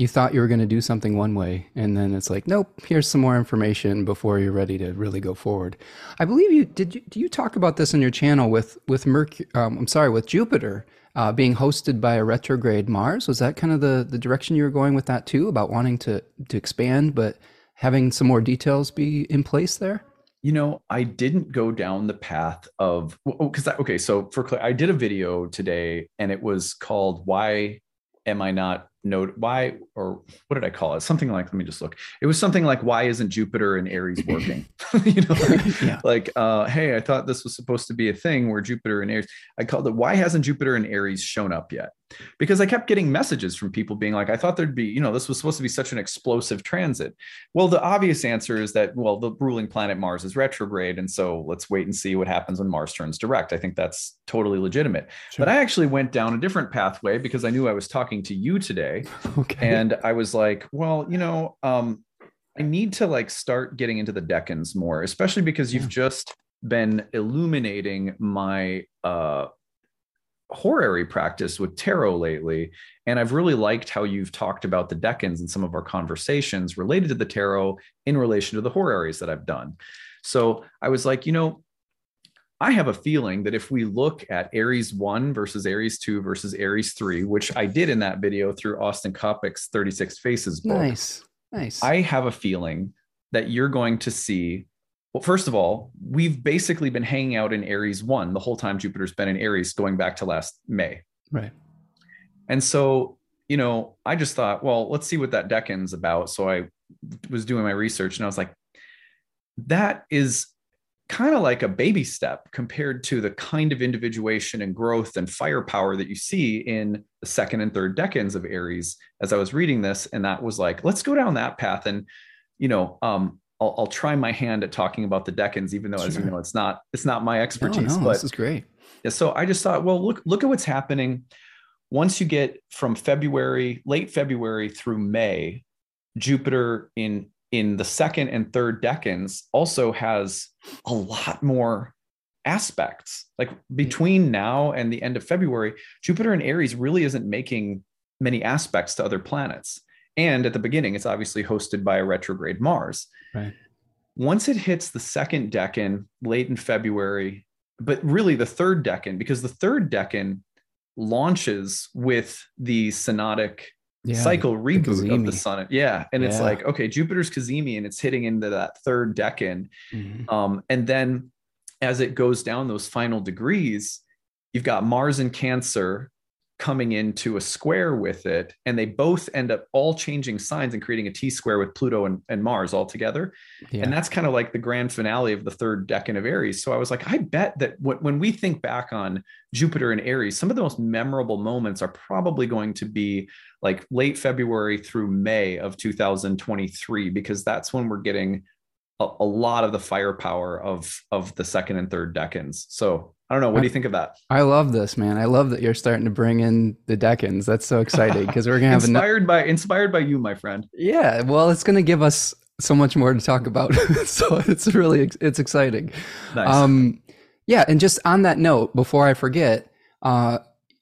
you thought you were going to do something one way and then it's like nope here's some more information before you're ready to really go forward. I believe you did you do you talk about this in your channel with with mercury um, i'm sorry with jupiter uh, being hosted by a retrograde mars? Was that kind of the the direction you were going with that too about wanting to to expand but having some more details be in place there? You know i didn't go down the path of because oh, okay so for i did a video today and it was called why am i not note why or what did I call it? Something like let me just look. It was something like why isn't Jupiter in Aries working? (laughs) you know, like, (laughs) yeah. like uh, hey, I thought this was supposed to be a thing where Jupiter and Aries. I called it. Why hasn't Jupiter and Aries shown up yet? Because I kept getting messages from people being like, I thought there'd be, you know, this was supposed to be such an explosive transit. Well, the obvious answer is that well, the ruling planet Mars is retrograde, and so let's wait and see what happens when Mars turns direct. I think that's totally legitimate. Sure. But I actually went down a different pathway because I knew I was talking to you today, (laughs) okay. and I was like, well, you know. Um, I need to like start getting into the decans more, especially because you've yeah. just been illuminating my uh horary practice with tarot lately and i've really liked how you've talked about the decans in some of our conversations related to the tarot in relation to the horaries that i've done so i was like you know i have a feeling that if we look at aries 1 versus aries 2 versus aries 3 which i did in that video through austin Coppock's 36 faces book nice Nice. I have a feeling that you're going to see. Well, first of all, we've basically been hanging out in Aries 1 the whole time Jupiter's been in Aries going back to last May. Right. And so, you know, I just thought, well, let's see what that decan's about. So I was doing my research and I was like, that is kind of like a baby step compared to the kind of individuation and growth and firepower that you see in the second and third decans of Aries as I was reading this. And that was like, let's go down that path. And, you know, um, I'll, I'll try my hand at talking about the decans, even though, sure. as you know, it's not, it's not my expertise, no, no, but this is great. Yeah. So I just thought, well, look, look at what's happening. Once you get from February, late February through May, Jupiter in in the second and third decans also has a lot more aspects. Like mm-hmm. between now and the end of February, Jupiter and Aries really isn't making many aspects to other planets. And at the beginning, it's obviously hosted by a retrograde Mars. Right. Once it hits the second decan late in February, but really the third decan, because the third decan launches with the synodic yeah, cycle reboot of the sun. Yeah. And yeah. it's like, okay, Jupiter's Cazimi and it's hitting into that third decan. Mm-hmm. Um, and then as it goes down those final degrees, you've got Mars and Cancer coming into a square with it. And they both end up all changing signs and creating a T square with Pluto and, and Mars all together. Yeah. And that's kind of like the grand finale of the third decan of Aries. So I was like, I bet that when we think back on Jupiter and Aries, some of the most memorable moments are probably going to be like late February through May of 2023, because that's when we're getting a, a lot of the firepower of, of the second and third decans. So I don't know. What do you think of that? I love this, man. I love that you're starting to bring in the decans. That's so exciting because we're gonna have inspired by inspired by you, my friend. Yeah, well, it's gonna give us so much more to talk about. (laughs) so it's really it's exciting. Nice. Um, yeah, and just on that note, before I forget, uh,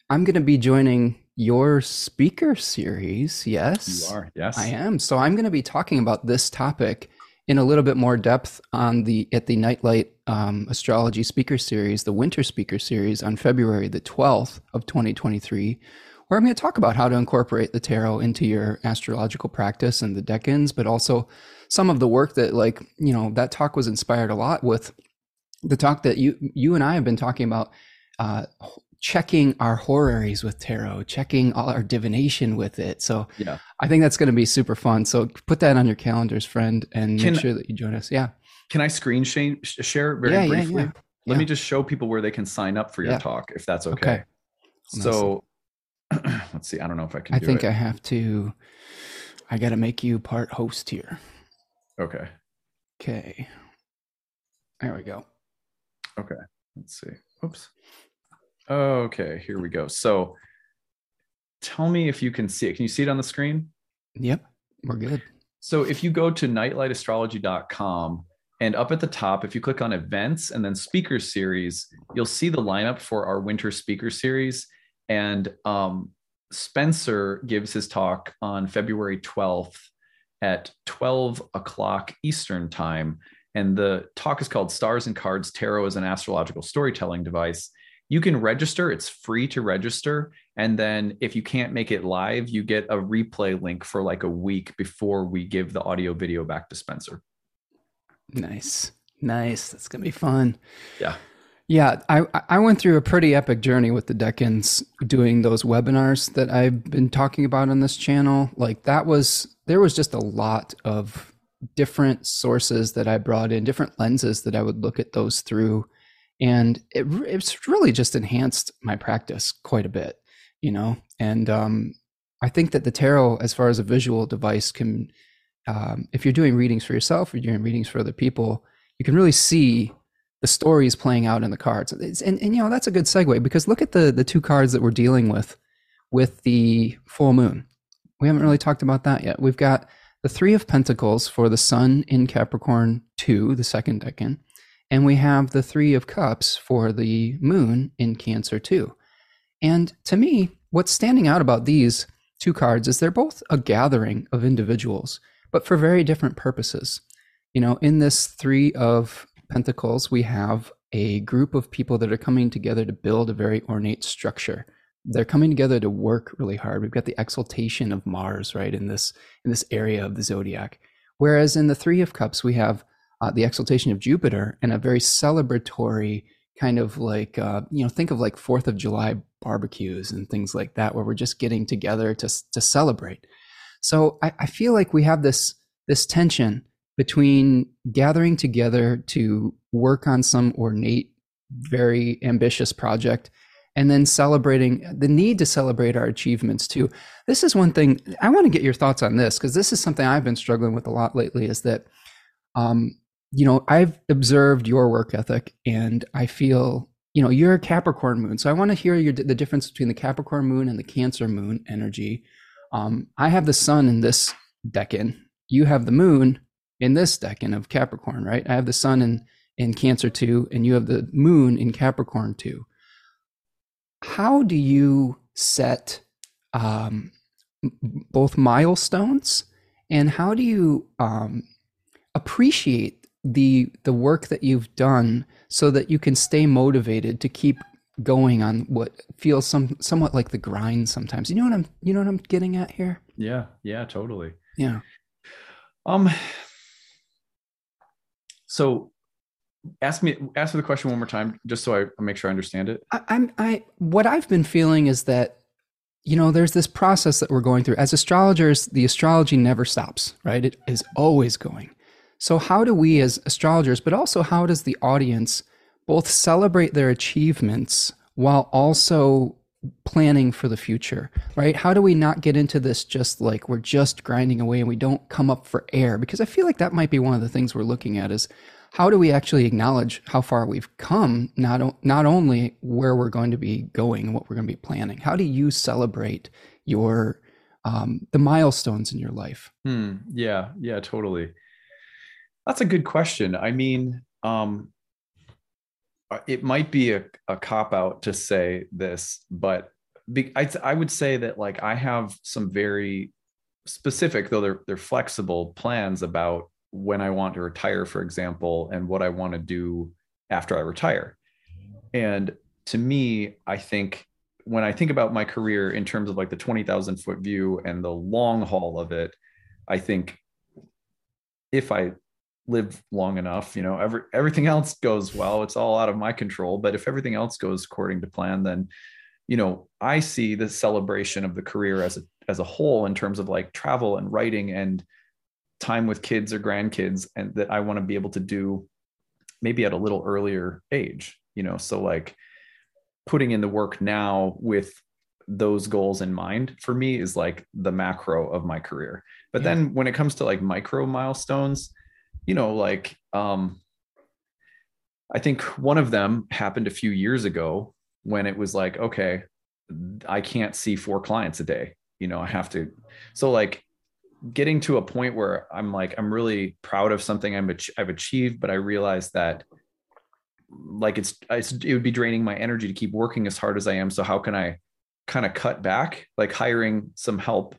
I'm gonna be joining your speaker series. Yes, you are. Yes, I am. So I'm going to be talking about this topic in a little bit more depth on the at the Nightlight um, Astrology Speaker Series, the Winter Speaker Series, on February the 12th of 2023, where I'm going to talk about how to incorporate the tarot into your astrological practice and the decans, but also some of the work that, like you know, that talk was inspired a lot with the talk that you you and I have been talking about uh, checking our horaries with tarot, checking all our divination with it. So yeah, I think that's going to be super fun. So put that on your calendars, friend, and can, make sure that you join us. Yeah. Can I screen share very yeah, briefly? Yeah, yeah. Let me just show people where they can sign up for your talk, if that's okay. okay. So (clears throat) let's see. I don't know if I can. I think it. I have to. I got to make you part host here. Okay. Okay. There we go. Okay. Let's see. Oops. Okay, here we go. So tell me if you can see it. Can you see it on the screen? Yep, we're good. So if you go to nightlightastrology.com and up at the top, if you click on events and then speaker series, you'll see the lineup for our winter speaker series. And um, Spencer gives his talk on February 12th at 12 o'clock Eastern time. And the talk is called Stars and Cards Tarot as an Astrological Storytelling Device you can register it's free to register and then if you can't make it live you get a replay link for like a week before we give the audio video back to spencer nice. Nice. That's gonna be fun. Yeah. Yeah i i went through a pretty epic journey with the decans doing those webinars that i've been talking about on this channel. Like that was there was just a lot of different sources that I brought in, different lenses that I would look at those through. And it, it's really just enhanced my practice quite a bit, you know? And um, I think that the tarot, as far as a visual device, can, um, if you're doing readings for yourself or you're doing readings for other people, you can really see the stories playing out in the cards. And, and, and, you know, that's a good segue because look at the, the two cards that we're dealing with with the full moon. We haven't really talked about that yet. We've got the Three of Pentacles for the Sun in Capricorn 2, the second decan, and we have the Three of Cups for the Moon in Cancer 2. And to me, what's standing out about these two cards is they're both a gathering of individuals, but for very different purposes. You know, in this Three of Pentacles, we have a group of people that are coming together to build a very ornate structure they're coming together to work really hard. We've got the exaltation of Mars, right, in this in this area of the zodiac. Whereas in the Three of Cups, we have uh, the exaltation of Jupiter and a very celebratory kind of like uh, you know think of like Fourth of July barbecues and things like that, where we're just getting together to to celebrate. So I, I feel like we have this this tension between gathering together to work on some ornate, very ambitious project and then celebrating the need to celebrate our achievements too. This is one thing I want to get your thoughts on this because this is something I've been struggling with a lot lately. Is that, um, you know, I've observed your work ethic, and I feel, you know, you're a Capricorn moon, so I want to hear your, the difference between the Capricorn moon and the Cancer moon energy. Um, I have the sun in this decan. You have the moon in this decan of Capricorn, right? I have the sun in in Cancer two, and you have the moon in Capricorn two how do you set um, both milestones and how do you um, appreciate the the work that you've done so that you can stay motivated to keep going on what feels some somewhat like the grind sometimes. You know what i'm you know what i'm getting at here? Yeah yeah totally. Yeah. Um so ask me ask me the question one more time just so i make sure i understand it. I, i'm i what i've been feeling is that you know there's this process that we're going through. As astrologers the astrology never stops right? It is always going. So how do we as astrologers but also how does the audience both celebrate their achievements while also planning for the future right? How do we not get into this just like we're just grinding away and we don't come up for air? Because i feel like that might be one of the things we're looking at is how do we actually acknowledge how far we've come not not only where we're going to be going and what we're going to be planning. How do you celebrate your um, the milestones in your life? Hmm. yeah yeah totally. That's a good question. I mean um, Uh, it might be a, a cop out to say this but be, I, I would say that like i have some very specific though they're they're flexible plans about when I want to retire, for example, and what I want to do after I retire. And to me, I think when I think about my career in terms of like the 20,000 foot view and the long haul of it, I think if I live long enough, you know, every, everything else goes well, it's all out of my control. But if everything else goes according to plan, then, you know, I see the celebration of the career as a, as a whole in terms of like travel and writing and time with kids or grandkids and that I want to be able to do maybe at a little earlier age, you know, so like putting in the work now with those goals in mind for me is like the macro of my career. But yeah. then when it comes to like micro milestones, you know, like um I think one of them happened a few years ago when it was like, okay, I can't see four clients a day. You know, I have to. So like getting to a point where I'm like, I'm really proud of something I'm I've achieved, but I realize that like it's, it's it would be draining my energy to keep working as hard as I am. So how can I kind of cut back? Like hiring some help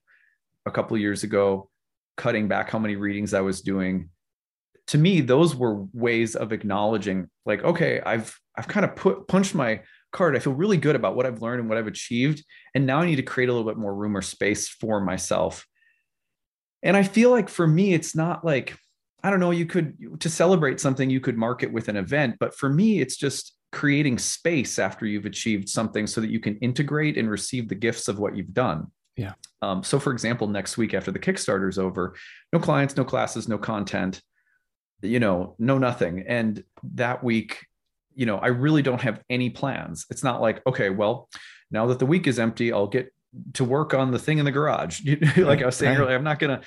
a couple years ago, cutting back how many readings I was doing. To me, those were ways of acknowledging, like, okay, I've I've kind of put punched my card. I feel really good about what I've learned and what I've achieved, and now I need to create a little bit more room or space for myself. And i feel like for me it's not like i don't know you could to celebrate something you could mark it with an event. But for me it's just creating space after you've achieved something so that you can integrate and receive the gifts of what you've done. Yeah. Um, so, for example, next week after the Kickstarter's over, no clients, no classes, no content, you know, no nothing. And that week, you know, I really don't have any plans. It's not like, okay, well, now that the week is empty, I'll get to work on the thing in the garage. (laughs) like I was saying earlier, I'm not gonna.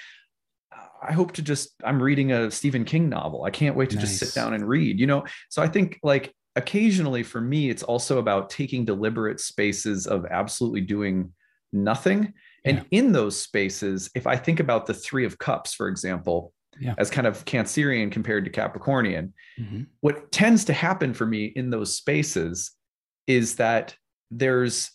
I hope to just. I'm reading a Stephen King novel. I can't wait to nice. just sit down and read. You know, so I think like occasionally for me, it's also about taking deliberate spaces of absolutely doing nothing. And in those spaces, if I think about the Three of Cups, for example, yeah. as kind of Cancerian compared to Capricornian. Mm-hmm. What tends to happen for me in those spaces is that there's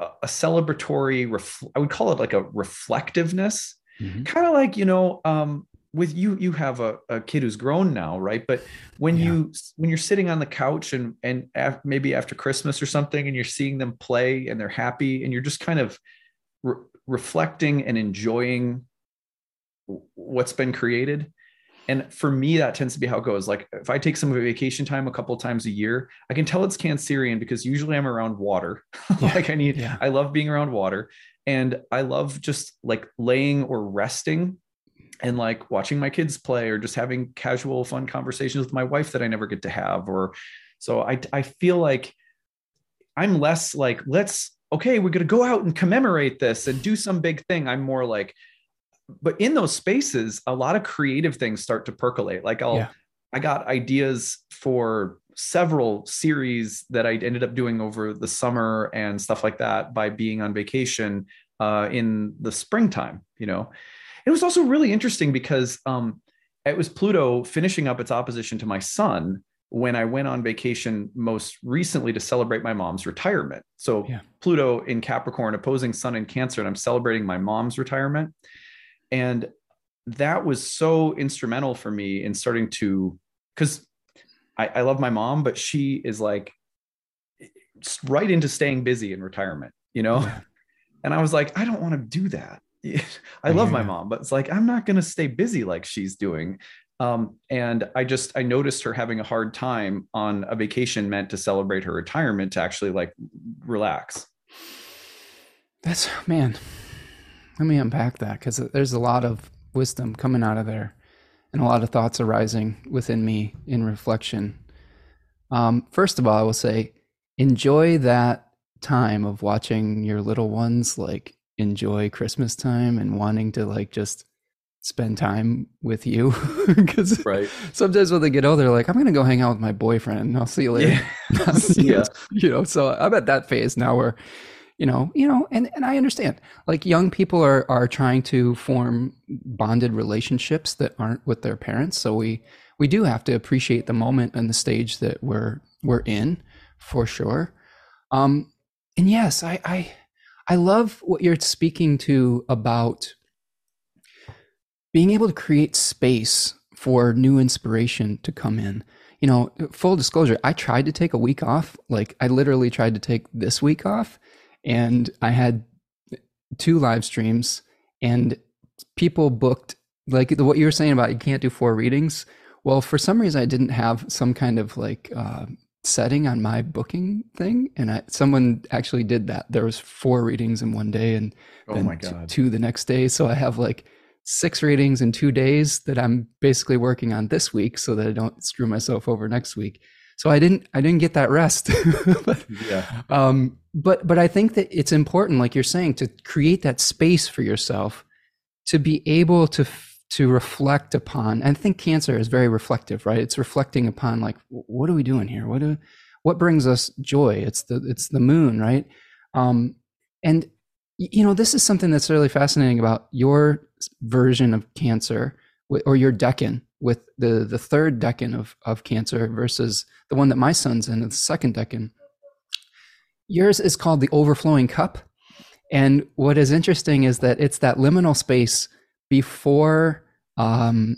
a, a celebratory, ref- I would call it like a reflectiveness, mm-hmm. kind of like, you know, um, with you, you have a, a, kid who's grown now, right? But when yeah. you when you're sitting on the couch and and af- maybe after Christmas or something, and you're seeing them play and they're happy, and you're just kind of re- reflecting and enjoying what's been created and for me that tends to be how it goes like if i take some of vacation time a couple times a year i can tell it's cancerian because usually i'm around water (laughs) yeah. like i need yeah. i love being around water and i love just like laying or resting and like watching my kids play or just having casual fun conversations with my wife that i never get to have or so i i feel like i'm less like let's okay we're going to go out and commemorate this and do some big thing i'm more like but in those spaces, a lot of creative things start to percolate. Like I'll, yeah. I got ideas for several series that I ended up doing over the summer and stuff like that by being on vacation uh, in the springtime. You know, it was also really interesting because um, it was Pluto finishing up its opposition to my sun when I went on vacation most recently to celebrate my mom's retirement. So yeah. Pluto in Capricorn opposing Sun in Cancer, and I'm celebrating my mom's retirement and that was so instrumental for me in starting to because I, I love my mom but she is like right into staying busy in retirement you know? (laughs) And i was like i don't want to do that. (laughs) I love yeah. my mom but it's like i'm not going to stay busy like she's doing. Um, and i just i noticed her having a hard time on a vacation meant to celebrate her retirement to actually like relax. That's man let me unpack that because there's a lot of wisdom coming out of there and a lot of thoughts arising within me in reflection. Um, first of all, I will say enjoy that time of watching your little ones like enjoy Christmas time and wanting to like just spend time with you (laughs) because right. sometimes when they get older, like, I'm gonna go hang out with my boyfriend. And I'll see you later. Yeah. (laughs) yeah. You know, so I'm at that phase now where you know you know and and i understand. Like young people are are trying to form bonded relationships that aren't with their parents. So we we do have to appreciate the moment and the stage that we're we're in for sure. Um and yes i i i love what you're speaking to about being able to create space for new inspiration to come in. You know full disclosure i tried to take a week off. Like i literally tried to take this week off and I had two live streams, and people booked like what you were saying about you can't do four readings. Well, for some reason, I didn't have some kind of like uh, setting on my booking thing, and I, someone actually did that. There was four readings in one day, and oh my god, two the next day. So I have like six readings in two days that I'm basically working on this week, so that I don't screw myself over next week so I didn't I didn't get that rest. (laughs) but, yeah. Um, but but I think that it's important, like you're saying, to create that space for yourself to be able to to reflect upon. I think cancer is very reflective, right? It's reflecting upon like what are we doing here? What do what brings us joy? It's the it's the moon, right? Um, and you know this is something that's really fascinating about your version of cancer or your decan with the the third decan of of cancer versus the one that my sun's in, the second decan. Yours is called the overflowing cup, and what is interesting is that it's that liminal space before um,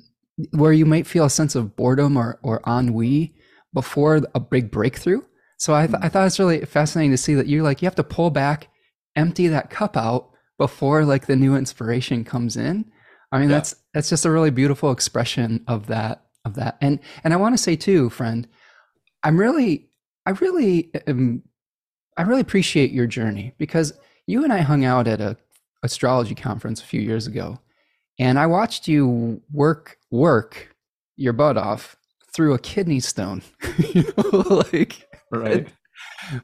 where you might feel a sense of boredom or or ennui before a big breakthrough. So I, th- I thought it's really fascinating to see that you're like you have to pull back, empty that cup out before like the new inspiration comes in I mean, yeah. that's that's just a really beautiful expression of that of that. And and I want to say too, friend, I'm really I really am, I really appreciate your journey because you and I hung out at a astrology conference a few years ago, and I watched you work work your butt off through a kidney stone. (laughs) you know, (laughs) like right. (laughs)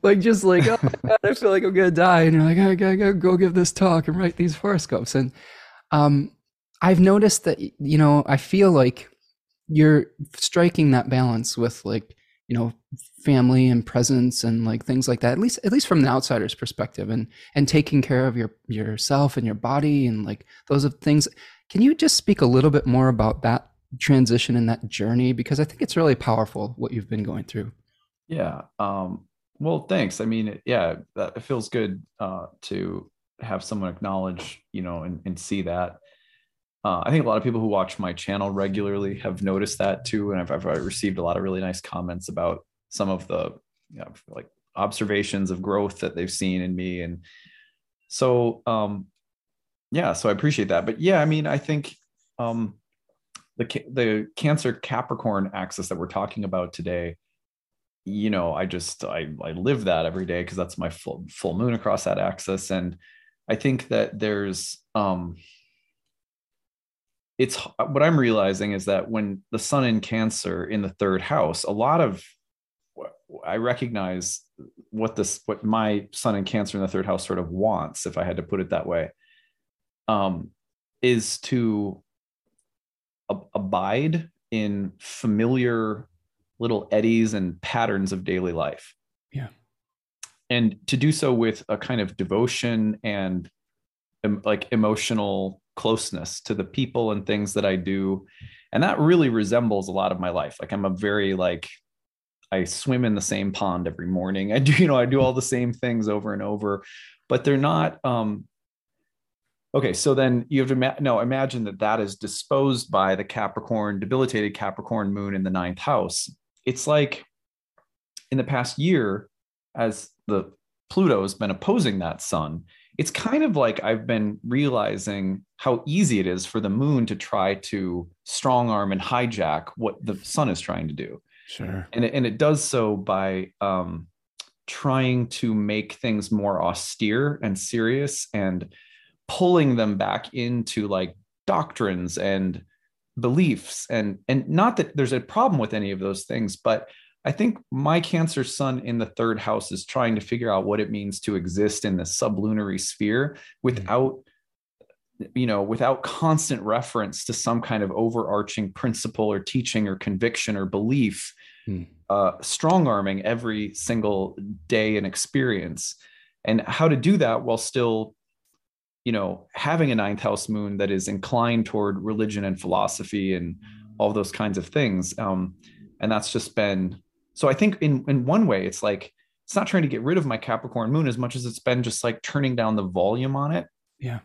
Like just like oh God, I feel like I'm gonna die, and you're like I gotta, gotta go give this talk and write these horoscopes. And um, I've noticed that you know I feel like you're striking that balance with like you know family and presence and like things like that at least at least from the outsider's perspective and and taking care of your yourself and your body and like those of things. Can you just speak a little bit more about that transition and that journey? Because i think it's really powerful what you've been going through. Yeah um well thanks. I mean yeah that it feels good uh to have someone acknowledge you know and, and see that uh, I think a lot of people who watch my channel regularly have noticed that too, and I've, I've received a lot of really nice comments about some of the you know, like observations of growth that they've seen in me, and so um, yeah, so I appreciate that. But yeah, I mean, I think um, the the Cancer Capricorn axis that we're talking about today, you know, I just I I live that every day because that's my full full moon across that axis, and I think that there's um it's what I'm realizing is that when the sun in Cancer in the third house, a lot of I recognize what this what my sun in Cancer in the third house sort of wants, if I had to put it that way, um, is to ab- abide in familiar little eddies and patterns of daily life. Yeah. And to do so with a kind of devotion and like emotional closeness to the people and things that I do. And that really resembles a lot of my life. Like I'm a very like I swim in the same pond every morning. I do, you know, I do all the same things over and over, but they're not um okay, so then you have to ma- no, imagine that that is disposed by the Capricorn, debilitated Capricorn moon in the ninth house. It's like in the past year, as the Pluto has been opposing that sun, it's kind of like I've been realizing how easy it is for the moon to try to strong arm and hijack what the sun is trying to do. Sure. And it, and it does so by um, trying to make things more austere and serious and pulling them back into like doctrines and beliefs and and not that there's a problem with any of those things but I think my Cancer sun in the third house is trying to figure out what it means to exist in the sublunary sphere without, you know, without constant reference to some kind of overarching principle or teaching or conviction or belief, mm. uh, strong arming every single day and experience. And how to do that while still, you know, having a ninth house moon that is inclined toward religion and philosophy and all those kinds of things. Um, and that's just been so I think in in one way, it's like it's not trying to get rid of my Capricorn moon as much as it's been just like turning down the volume on it. Yeah.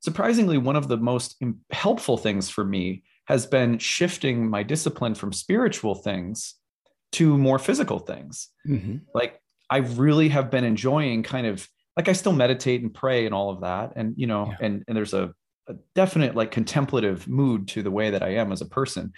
Surprisingly, one of the most helpful things for me has been shifting my discipline from spiritual things to more physical things. Mm-hmm. Like I really have been enjoying kind of like I still meditate and pray and all of that. And, you know, yeah. and, and there's a, a definite like contemplative mood to the way that I am as a person.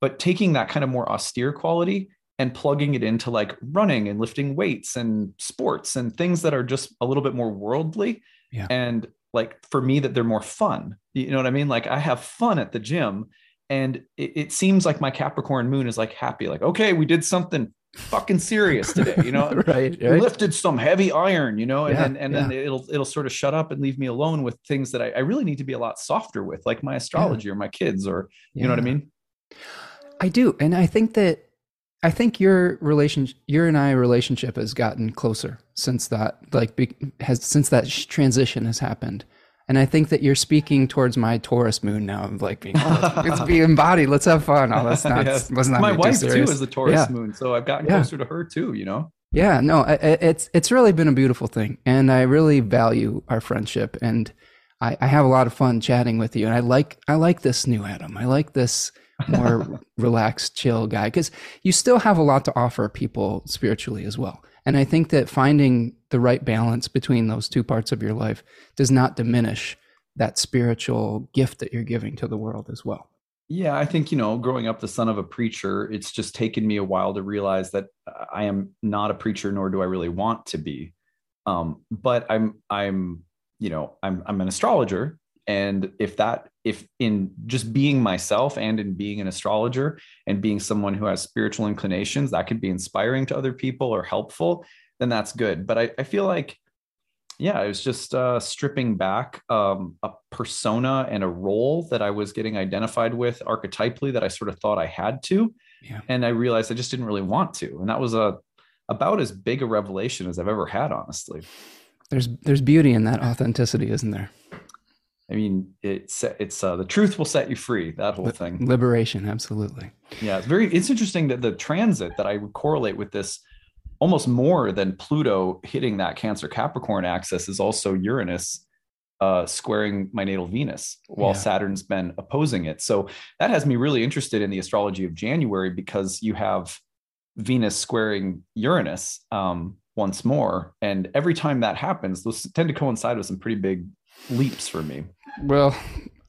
But taking that kind of more austere quality and plugging it into like running and lifting weights and sports and things that are just a little bit more worldly yeah. and like for me that they're more fun. You know what i mean? Like i have fun at the gym and it, it seems like my capricorn moon is like happy like okay we did something fucking serious today you know? (laughs) Right, right, lifted some heavy iron you know? And yeah, then and yeah. then it'll it'll sort of shut up and leave me alone with things that I, I really need to be a lot softer with like my astrology or my kids or you know what i mean? I do and i think that I think your relationship, your and I relationship has gotten closer since that, like, be, has since that transition has happened. And I think that you're speaking towards my Taurus moon now, of like being, oh, let's, be embodied, let's have fun. Oh, that's not, yes. let's not my wife too, too is the Taurus yeah. moon, so I've gotten yeah. closer to her too. You know. Yeah, no, it's it's really been a beautiful thing, and I really value our friendship, and I, I have a lot of fun chatting with you, and I like I like this new Adam. I like this more (laughs) relaxed, chill guy because you still have a lot to offer people spiritually as well. And I think that finding the right balance between those two parts of your life does not diminish that spiritual gift that you're giving to the world as well. Yeah, I think, you know, growing up the son of a preacher, it's just taken me a while to realize that I am not a preacher, nor do I really want to be. Um, but I'm, I'm, you know, I'm I'm an astrologer, and if that if in just being myself and in being an astrologer and being someone who has spiritual inclinations that could be inspiring to other people or helpful, then that's good. But I, I feel like yeah, it was just uh, stripping back um, a persona and a role that I was getting identified with archetypally that I sort of thought I had to. Yeah. And I realized I just didn't really want to. And that was a about as big a revelation as I've ever had, honestly. There's there's beauty in that authenticity, isn't there? I mean, it's it's uh, the truth will set you free. That whole thing, liberation, absolutely. Yeah, it's very. It's interesting that the transit that I would correlate with this almost more than Pluto hitting that Cancer Capricorn axis is also Uranus uh, squaring my natal Venus while yeah. Saturn's been opposing it. So that has me really interested in the astrology of January because you have Venus squaring Uranus um, once more. And every time that happens, those tend to coincide with some pretty big leaps for me. Well,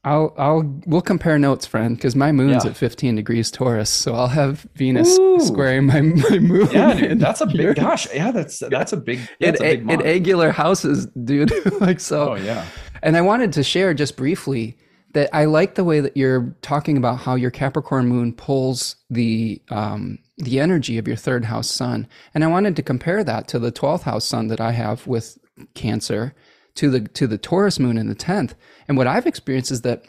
I'll I'll we'll compare notes, friend, because my moon's yeah. at 15 degrees Taurus, so I'll have Venus Ooh. squaring my, my moon. Yeah, dude, that's a big gosh. Yeah, that's that's a big that's in, a big in angular houses, dude. (laughs) like so. Oh yeah. And I wanted to share just briefly that I like the way that you're talking about how your Capricorn moon pulls the um, the energy of your third house sun, and I wanted to compare that to the 12th house sun that I have with Cancer to the to the Taurus moon in the 10th. And what I've experienced is that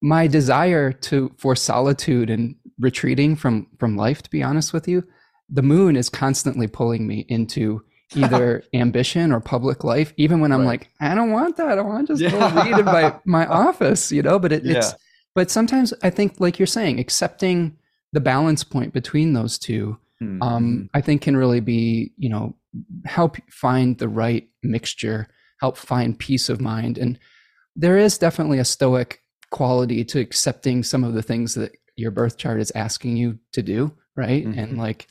my desire to for solitude and retreating from from life to be honest with you, the moon is constantly pulling me into (laughs) either ambition or public life even when I'm right. like I don't want that. I want to just yeah. go read in my (laughs) my office, you know, but it, yeah. it's but sometimes I think like you're saying accepting the balance point between those 2 mm-hmm. um, I think can really be, you know, help find the right mixture help find peace of mind. And there is definitely a stoic quality to accepting some of the things that your birth chart is asking you to do, right? Mm-hmm. And like,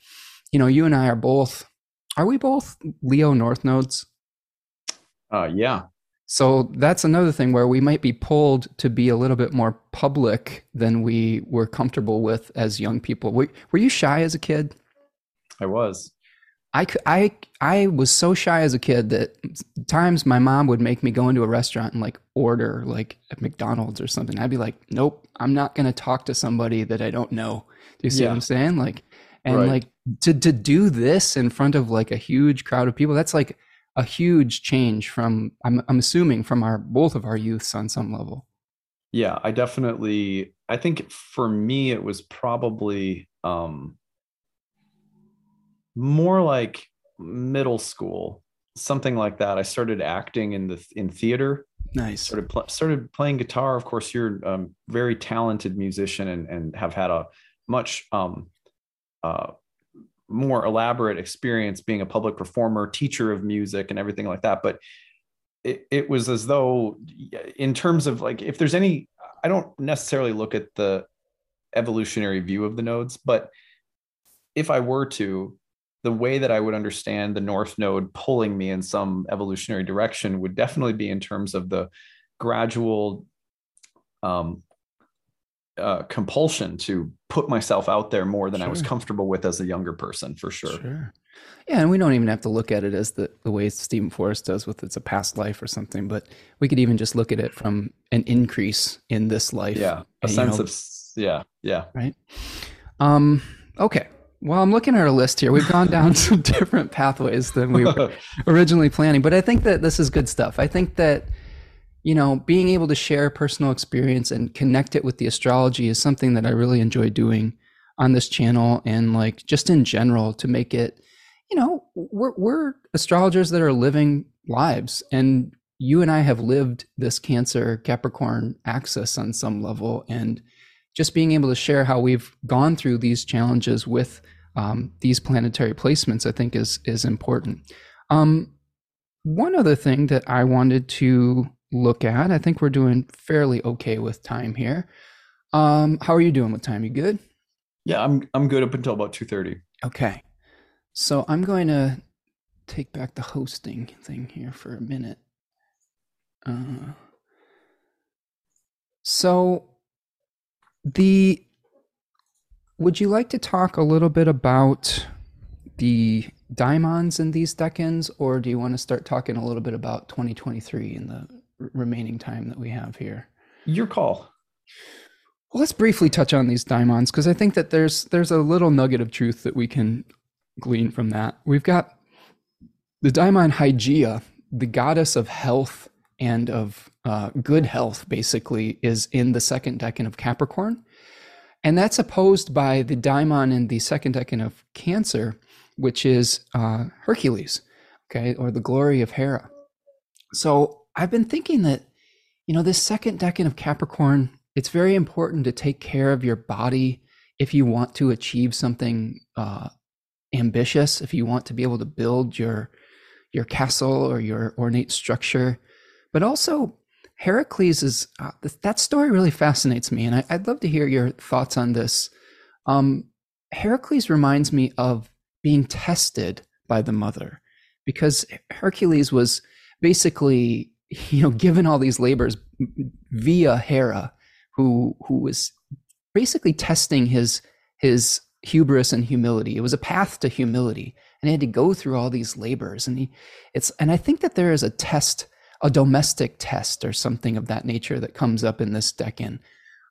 you know, you and I are both, are we both Leo North nodes? Uh, yeah. So that's another thing where we might be pulled to be a little bit more public than we were comfortable with as young people. Were, were you shy as a kid? I was. I, I, I was so shy as a kid that times my mom would make me go into a restaurant and like order like at McDonald's or something. I'd be like, nope, I'm not going to talk to somebody that I don't know. Do you see yeah. what I'm saying? Like, and right. like to, to do this in front of like a huge crowd of people, that's like a huge change from, I'm, I'm assuming from our, both of our youths on some level. Yeah, I definitely, I think for me, it was probably, um, more like middle school, something like that. I started acting in the in theater. Nice. Started pl- started playing guitar. Of course, you're a um, very talented musician and and have had a much um, uh, more elaborate experience being a public performer, teacher of music, and everything like that. But it, it was as though, in terms of like, if there's any, I don't necessarily look at the evolutionary view of the nodes, but if I were to, the way that I would understand the North Node pulling me in some evolutionary direction would definitely be in terms of the gradual um, uh, compulsion to put myself out there more than sure. I was comfortable with as a younger person, for sure. Sure. Yeah, and we don't even have to look at it as the, the way Steven Forrest does with it's a past life or something, but we could even just look at it from an increase in this life. Yeah, a and, sense know, of yeah, yeah. Right. Um. Okay. Well, I'm looking at our list here. We've gone down (laughs) some different pathways than we were (laughs) originally planning, but I think that this is good stuff. I think that you know, being able to share personal experience and connect it with the astrology is something that I really enjoy doing on this channel and like just in general to make it, you know, we're we're astrologers that are living lives and you and I have lived this Cancer Capricorn axis on some level and just being able to share how we've gone through these challenges with um, these planetary placements, I think is is important. Um, one other thing that I wanted to look at, I think we're doing fairly okay with time here. Um, how are you doing with time? You good? Yeah, I'm I'm good up until about two thirty. Okay, so I'm going to take back the hosting thing here for a minute. Uh, so the would you like to talk a little bit about the daimons in these decans, or do you want to start talking a little bit about 2023 and the remaining time that we have here. Your call. Well, let's briefly touch on these daimons because I think that there's there's a little nugget of truth that we can glean from that. We've got the daimon Hygeia, the goddess of health and of uh, good health, basically, is in the second decan of Capricorn. And that's opposed by the daimon in the second decan of Cancer, which is uh, Hercules, okay, or the glory of Hera. So I've been thinking that, you know, this second decan of Capricorn, it's very important to take care of your body if you want to achieve something uh, ambitious, if you want to be able to build your your castle or your ornate structure, but also Heracles is uh, that story really fascinates me, and I, would love to hear your thoughts on this. Um, Heracles reminds me of being tested by the mother because Hercules was basically you know given all these labors via Hera who who was basically testing his his hubris and humility it was a path to humility and he had to go through all these labors and he it's and I think that there is a test a domestic test or something of that nature that comes up in this decan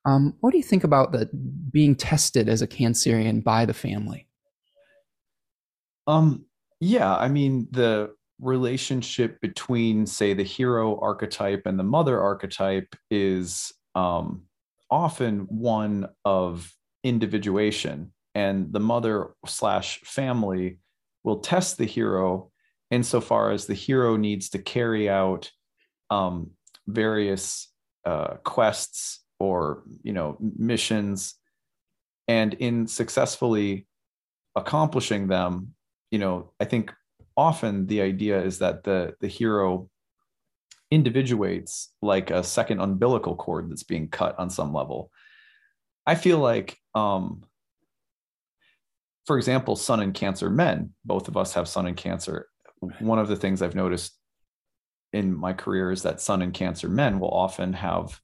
um, what do you think about the being tested as a cancerian by the family? Um, yeah, I mean the relationship between, say, the hero archetype and the mother archetype is um, often one of individuation, and the mother slash family will test the hero insofar as the hero needs to carry out um, various uh, quests or you know missions and in successfully accomplishing them you know, I think often the idea is that the the hero individuates like a second umbilical cord that's being cut on some level. I feel like, um, for example, Sun and Cancer men, both of us have Sun and Cancer. One of the things I've noticed in my career is that Sun and Cancer men will often have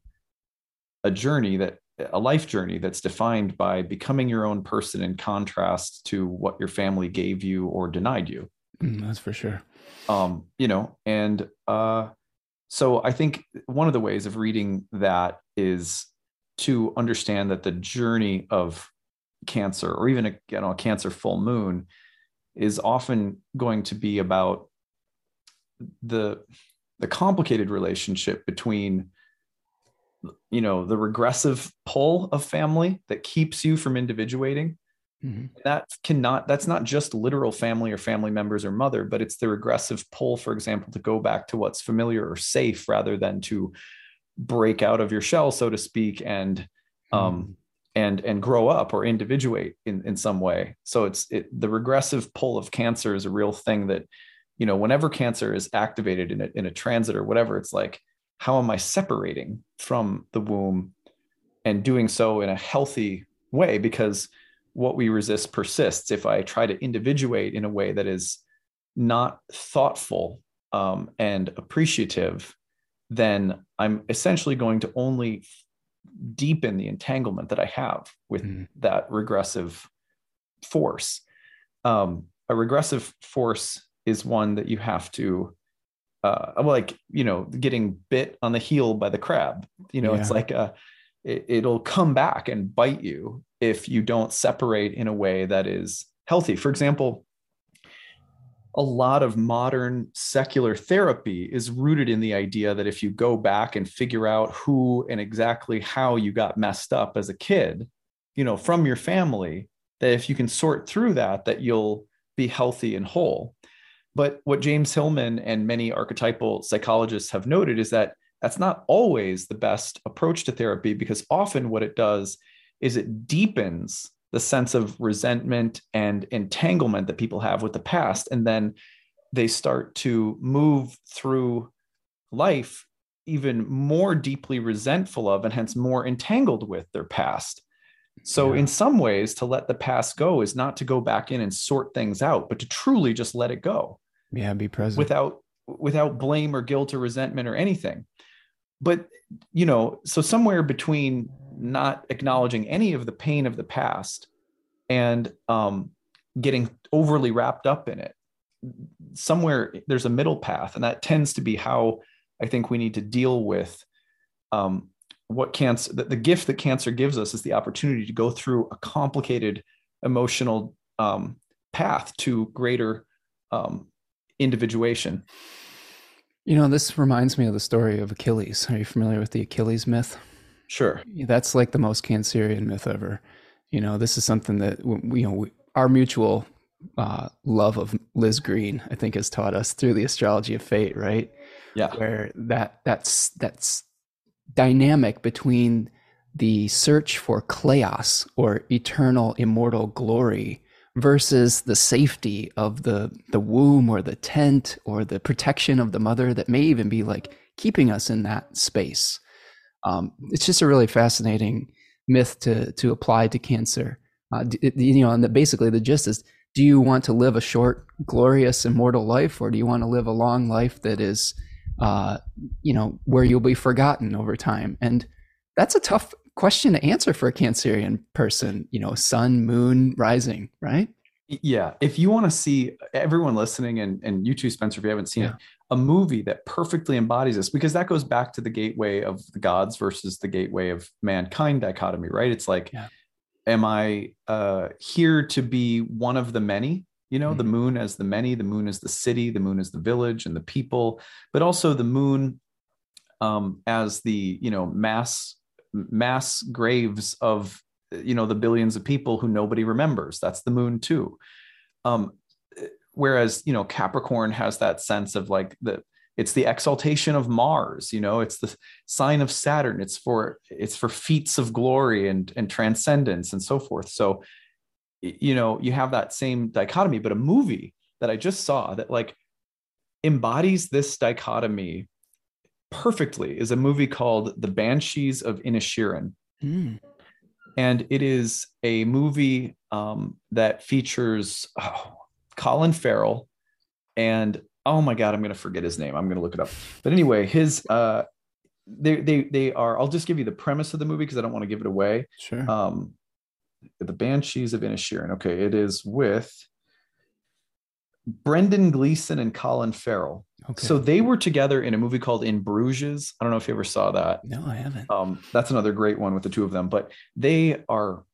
a journey that a life journey that's defined by becoming your own person in contrast to what your family gave you or denied you. Mm, that's for sure. Um, you know, and uh, so I think one of the ways of reading that is to understand that the journey of cancer or even a you know a cancer full moon is often going to be about the the complicated relationship between you know the regressive pull of family that keeps you from individuating mm-hmm. that cannot that's not just literal family or family members or mother but it's the regressive pull for example to go back to what's familiar or safe rather than to break out of your shell so to speak and mm-hmm. um and and grow up or individuate in in some way so it's it, the regressive pull of cancer is a real thing that you know whenever cancer is activated in a, in a transit or whatever it's like how am I separating from the womb and doing so in a healthy way? Because what we resist persists. If I try to individuate in a way that is not thoughtful um, and appreciative, then I'm essentially going to only deepen the entanglement that I have with mm. that regressive force. Um, a regressive force is one that you have to uh, like you know getting bit on the heel by the crab you know yeah. it's like a it, it'll come back and bite you if you don't separate in a way that is healthy for example a lot of modern secular therapy is rooted in the idea that if you go back and figure out who and exactly how you got messed up as a kid you know from your family that if you can sort through that that you'll be healthy and whole but what James Hillman and many archetypal psychologists have noted is that that's not always the best approach to therapy because often what it does is it deepens the sense of resentment and entanglement that people have with the past. And then they start to move through life even more deeply resentful of and hence more entangled with their past. So, yeah. in some ways, to let the past go is not to go back in and sort things out, but to truly just let it go. Yeah be present. Without without blame or guilt or resentment or anything. But you know so somewhere between not acknowledging any of the pain of the past and um, getting overly wrapped up in it somewhere there's a middle path and that tends to be how I think we need to deal with um, what cancer, the, the, gift that cancer gives us is the opportunity to go through a complicated emotional um, path to greater um, individuation. You know, this reminds me of the story of Achilles. Are you familiar with the Achilles myth? Sure. That's like the most Cancerian myth ever. You know, this is something that we, you know, we, our mutual uh, love of Liz Greene I think, has taught us through the astrology of fate, right? Yeah. Where that that's that's dynamic between the search for kleos or eternal immortal glory versus the safety of the the womb or the tent or the protection of the mother that may even be like keeping us in that space. Um, it's just a really fascinating myth to to apply to cancer. Uh, you know, and the, basically the gist is: Do you want to live a short, glorious, immortal life, or do you want to live a long life that is, uh, you know, where you'll be forgotten over time? And that's a tough question to answer for a Cancerian person. You know, sun, moon, rising, right? Yeah. If you want to see everyone listening, and and you too, Spencer, if you haven't seen yeah. it, a movie that perfectly embodies this, because that goes back to the gateway of the gods versus the gateway of mankind dichotomy, right? It's like. Yeah am I uh, here to be one of the many? You know, mm-hmm. the moon as the many, the moon as the city, the moon as the village and the people, but also the moon um, as the you know mass mass graves of you know the billions of people who nobody remembers. That's the moon too. Um, whereas you know Capricorn has that sense of like the it's the exaltation of mars you know it's the sign of saturn it's for it's for feats of glory and and transcendence and so forth so you know you have that same dichotomy but a movie that i just saw that like embodies this dichotomy perfectly is a movie called the banshees of inisherin. Mm. and it is a movie um, that features oh, colin farrell and oh my god i'm going to forget his name. I'm going to look it up. But anyway his uh they they they are i'll just give you the premise of the movie because i don't want to give it away. Sure. Um the banshees of inisherin. Okay it is with brendan gleeson and colin farrell. Okay. so they were together in a movie called in bruges. I don't know if you ever saw that. No i haven't. Um that's another great one with the two of them but they are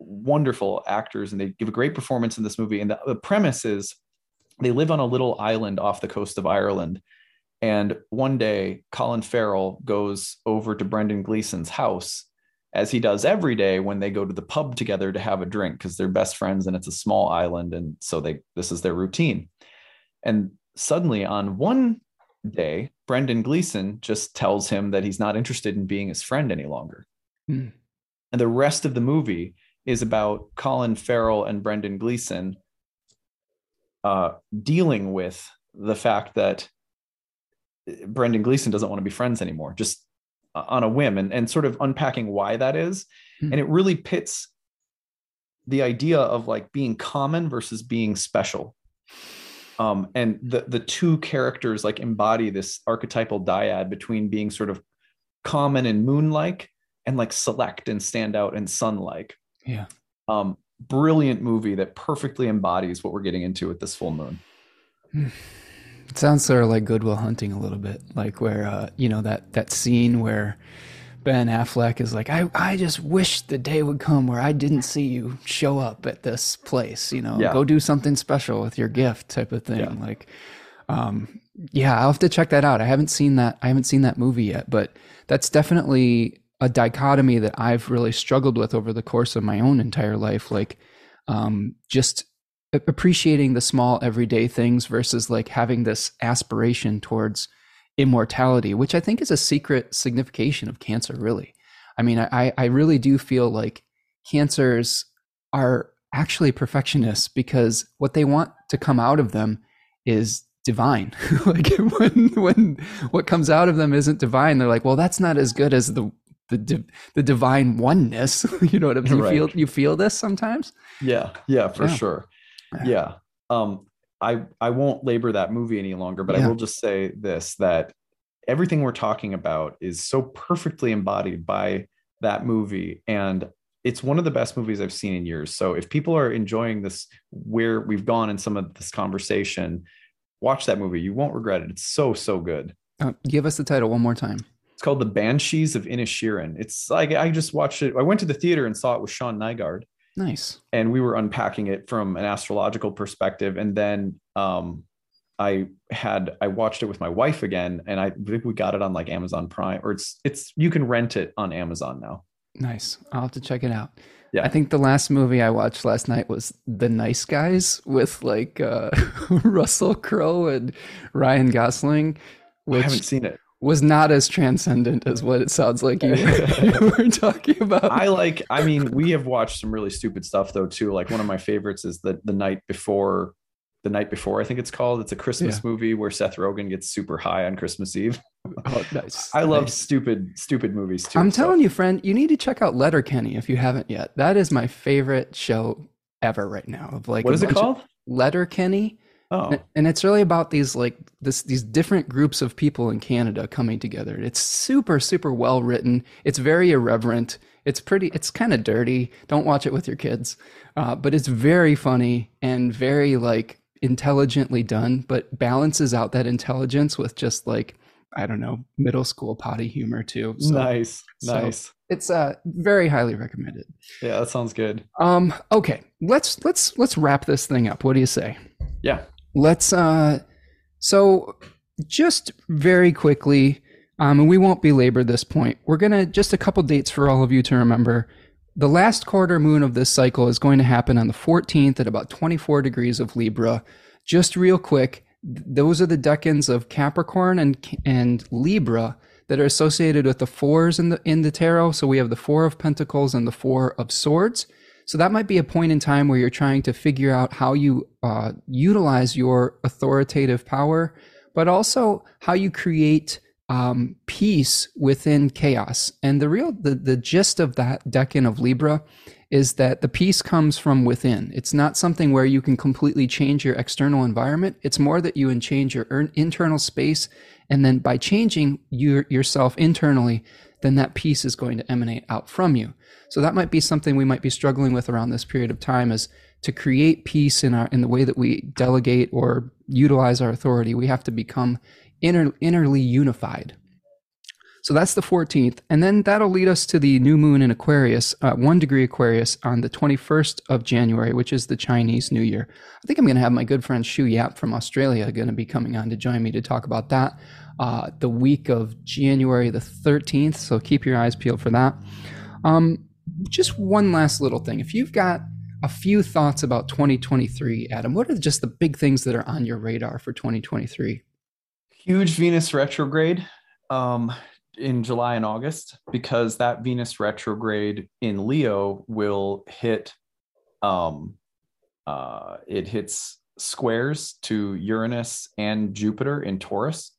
wonderful actors and they give a great performance in this movie. And the, the premise is they live on a little island off the coast of Ireland. And one day, Colin Farrell goes over to Brendan Gleeson's house, as he does every day when they go to the pub together to have a drink because they're best friends and it's a small island. And so they this is their routine. And suddenly, on one day, Brendan Gleeson just tells him that he's not interested in being his friend any longer. Hmm. And the rest of the movie is about Colin Farrell and Brendan Gleeson uh, dealing with the fact that Brendan Gleeson doesn't want to be friends anymore, just on a whim, and, and sort of unpacking why that is. Hmm. And it really pits the idea of like being common versus being special. Um, and the the two characters like embody this archetypal dyad between being sort of common and moon-like and like select and stand out and sun-like. Yeah. Um, brilliant movie that perfectly embodies what we're getting into with this full moon. It sounds sort of like Good Will Hunting a little bit, like where uh, you know that that scene where Ben Affleck is like, I, I just wish the day would come where I didn't see you show up at this place, you know, yeah. go do something special with your gift type of thing. Yeah. Like, um, yeah, I'll have to check that out. I haven't seen that. I haven't seen that movie yet, but that's definitely a dichotomy that I've really struggled with over the course of my own entire life. Like, um, just appreciating the small everyday things versus like having this aspiration towards immortality, which I think is a secret signification of cancer, really. I mean, I, I really do feel like cancers are actually perfectionists because what they want to come out of them is divine. (laughs) like when when what comes out of them isn't divine, they're like, well, that's not as good as the the the divine oneness. (laughs) you know what I mean? You right. feel you feel this sometimes? Yeah, yeah, for yeah. sure. Yeah. Um, I I won't labor that movie any longer, but yeah. I will just say this that everything we're talking about is so perfectly embodied by that movie and it's one of the best movies I've seen in years. So if people are enjoying this where we've gone in some of this conversation, watch that movie. You won't regret it. It's so so good. Uh, give us the title one more time. It's called The Banshees of Inisherin. It's like I just watched it. I went to the theater and saw it with Sean Nygaard. Nice. And we were unpacking it from an astrological perspective. And then um, I had I watched it with my wife again, and I think we got it on like Amazon Prime, or it's it's you can rent it on Amazon now. Nice. I'll have to check it out. Yeah. I think the last movie I watched last night was The Nice Guys with like uh, (laughs) Russell Crowe and Ryan Gosling, I haven't seen it. Was not as transcendent as what it sounds like you were, (laughs) you were talking about. I like. I mean, we have watched some really stupid stuff though too. Like one of my favorites is the the night before. The night before, I think it's called. It's a Christmas Yeah. movie where Seth Rogen gets super high on Christmas Eve. (laughs) oh, nice. (laughs) I love Nice. stupid, stupid movies too. I'm so- telling you, friend, you need to check out Letterkenny if you haven't yet. That is my favorite show ever right now. Of like, What a it called? Letterkenny. Oh, And- it's really about these like this these different groups of people in Canada coming together. It's super super well written. It's very irreverent. It's pretty. It's kind of dirty. Don't watch it with your kids, uh, but it's very funny and very like intelligently done. But balances out that intelligence with just like I don't know middle school potty humor too. So nice, so- nice. it's uh very highly recommended. Yeah, that sounds good. Um. Okay. Let's let's let's wrap this thing up. What do you say? Yeah, let's uh so just very quickly um and we won't belabor this point. We're gonna just a couple dates for all of you to remember. The last quarter moon of this cycle is going to happen on the 14th at about 24 degrees of libra. Just real quick those are the decans of capricorn and and libra that are associated with the fours in the in the tarot. So we have the four of pentacles and the four of swords so that might be a point in time where you're trying to figure out how you uh, utilize your authoritative power, but also how you create um, peace within chaos. And the real the, the gist of that decan of Libra is that the peace comes from within. It's not something where you can completely change your external environment. It's more that you can change your internal space, and then by changing your, yourself internally, then that peace is going to emanate out from you. So that might be something we might be struggling with around this period of time is to create peace in our in the way that we delegate or utilize our authority. We have to become inner, innerly unified. So that's the 14th. And then that'll lead us to the new moon in Aquarius, uh, one degree Aquarius on the 21st of January, which is the Chinese New Year. I think I'm going to have my good friend Shu Yap from Australia going to be coming on to join me to talk about that uh, the week of January the 13th. So keep your eyes peeled for that. Um, just one last little thing. If you've got a few thoughts about 2023, Adam, what are just the big things that are on your radar for 2023? huge Venus retrograde um, in July and August because that Venus retrograde in Leo will hit. Um, uh, it hits squares to Uranus and Jupiter in Taurus.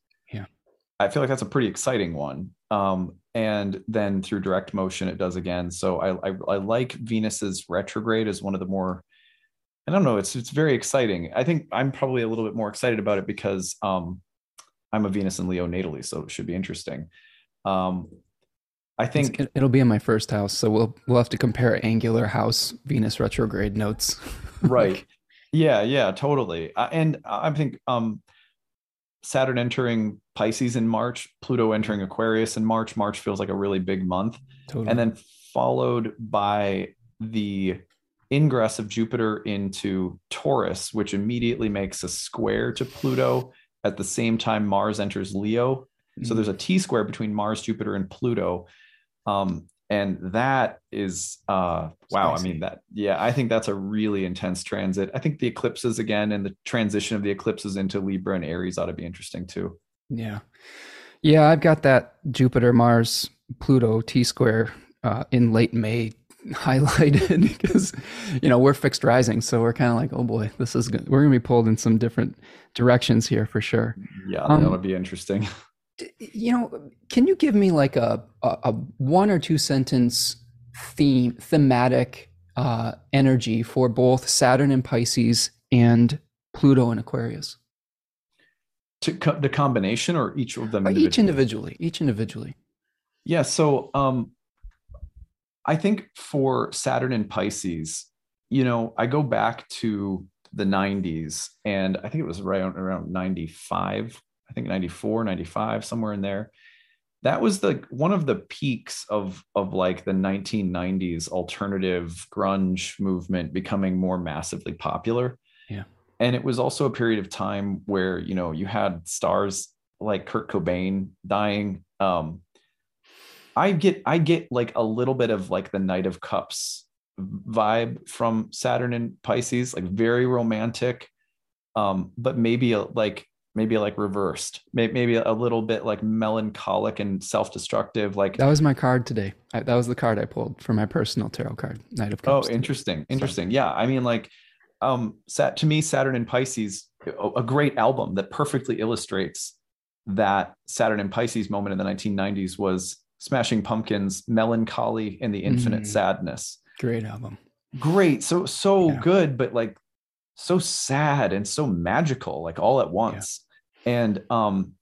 I feel like that's a pretty exciting one. Um, and then through direct motion, it does again. So I, I, I like Venus's retrograde as one of the more I don't know. It's it's very exciting. I think I'm probably a little bit more excited about it because um, I'm a Venus and Leo natally, so it should be interesting. Um, I think it, it'll be in my first house, so we'll we'll have to compare angular house Venus retrograde notes. (laughs) right. Yeah, yeah, totally. Uh, and I think um, Saturn entering Pisces in March, Pluto entering Aquarius in March. March feels like a really big month. totally. and then followed by the ingress of Jupiter into Taurus, which immediately makes a square to Pluto. At the same time, Mars enters Leo. So Mhm. there's a T square between Mars, Jupiter, and Pluto. Um, and that is uh wow. I mean that yeah, I think that's a really intense transit. I think the eclipses again and the transition of the eclipses into Libra and Aries ought to be interesting too. Yeah. Yeah, I've got that Jupiter, Mars, Pluto T square uh, in late May (laughs) highlighted (laughs) because, you know, we're fixed rising. So we're kind of like, oh boy, this is good. We're going to be pulled in some different directions here for sure. Yeah, Um, that would be interesting. (laughs) You know, can you give me like a, a, a one or two sentence theme, thematic uh, energy for both Saturn and Pisces and Pluto and Aquarius? To co- the combination or each of them Uh, each individually? individually, each individually. Yeah. So um, I think for Saturn and Pisces, you know, I go back to the 90s and I think it was right around 95. I I think 94, 95, somewhere in there. That was the one of the peaks of of like the 1990s alternative grunge movement becoming more massively popular. Yeah. And it was also a period of time where, you know, you had stars like Kurt Cobain dying. Um, I get I get like a little bit of like the Knight of Cups vibe from Saturn and Pisces, like very romantic, um, but maybe a, like maybe like reversed, maybe, maybe a little bit like melancholic and self-destructive. Like that was my card today. I, that was the card I pulled for my personal tarot card, Knight of Cups. Oh, interesting, interesting. So. Yeah, I mean, like, um, sat to me, Saturn and Pisces, a, great album that perfectly illustrates that Saturn and Pisces moment in the 1990s was Smashing Pumpkins, Melancholy and the Infinite mm. Sadness. Great album. Great. So, so yeah. good, but like so sad and so magical, like all at once. Yeah. And um,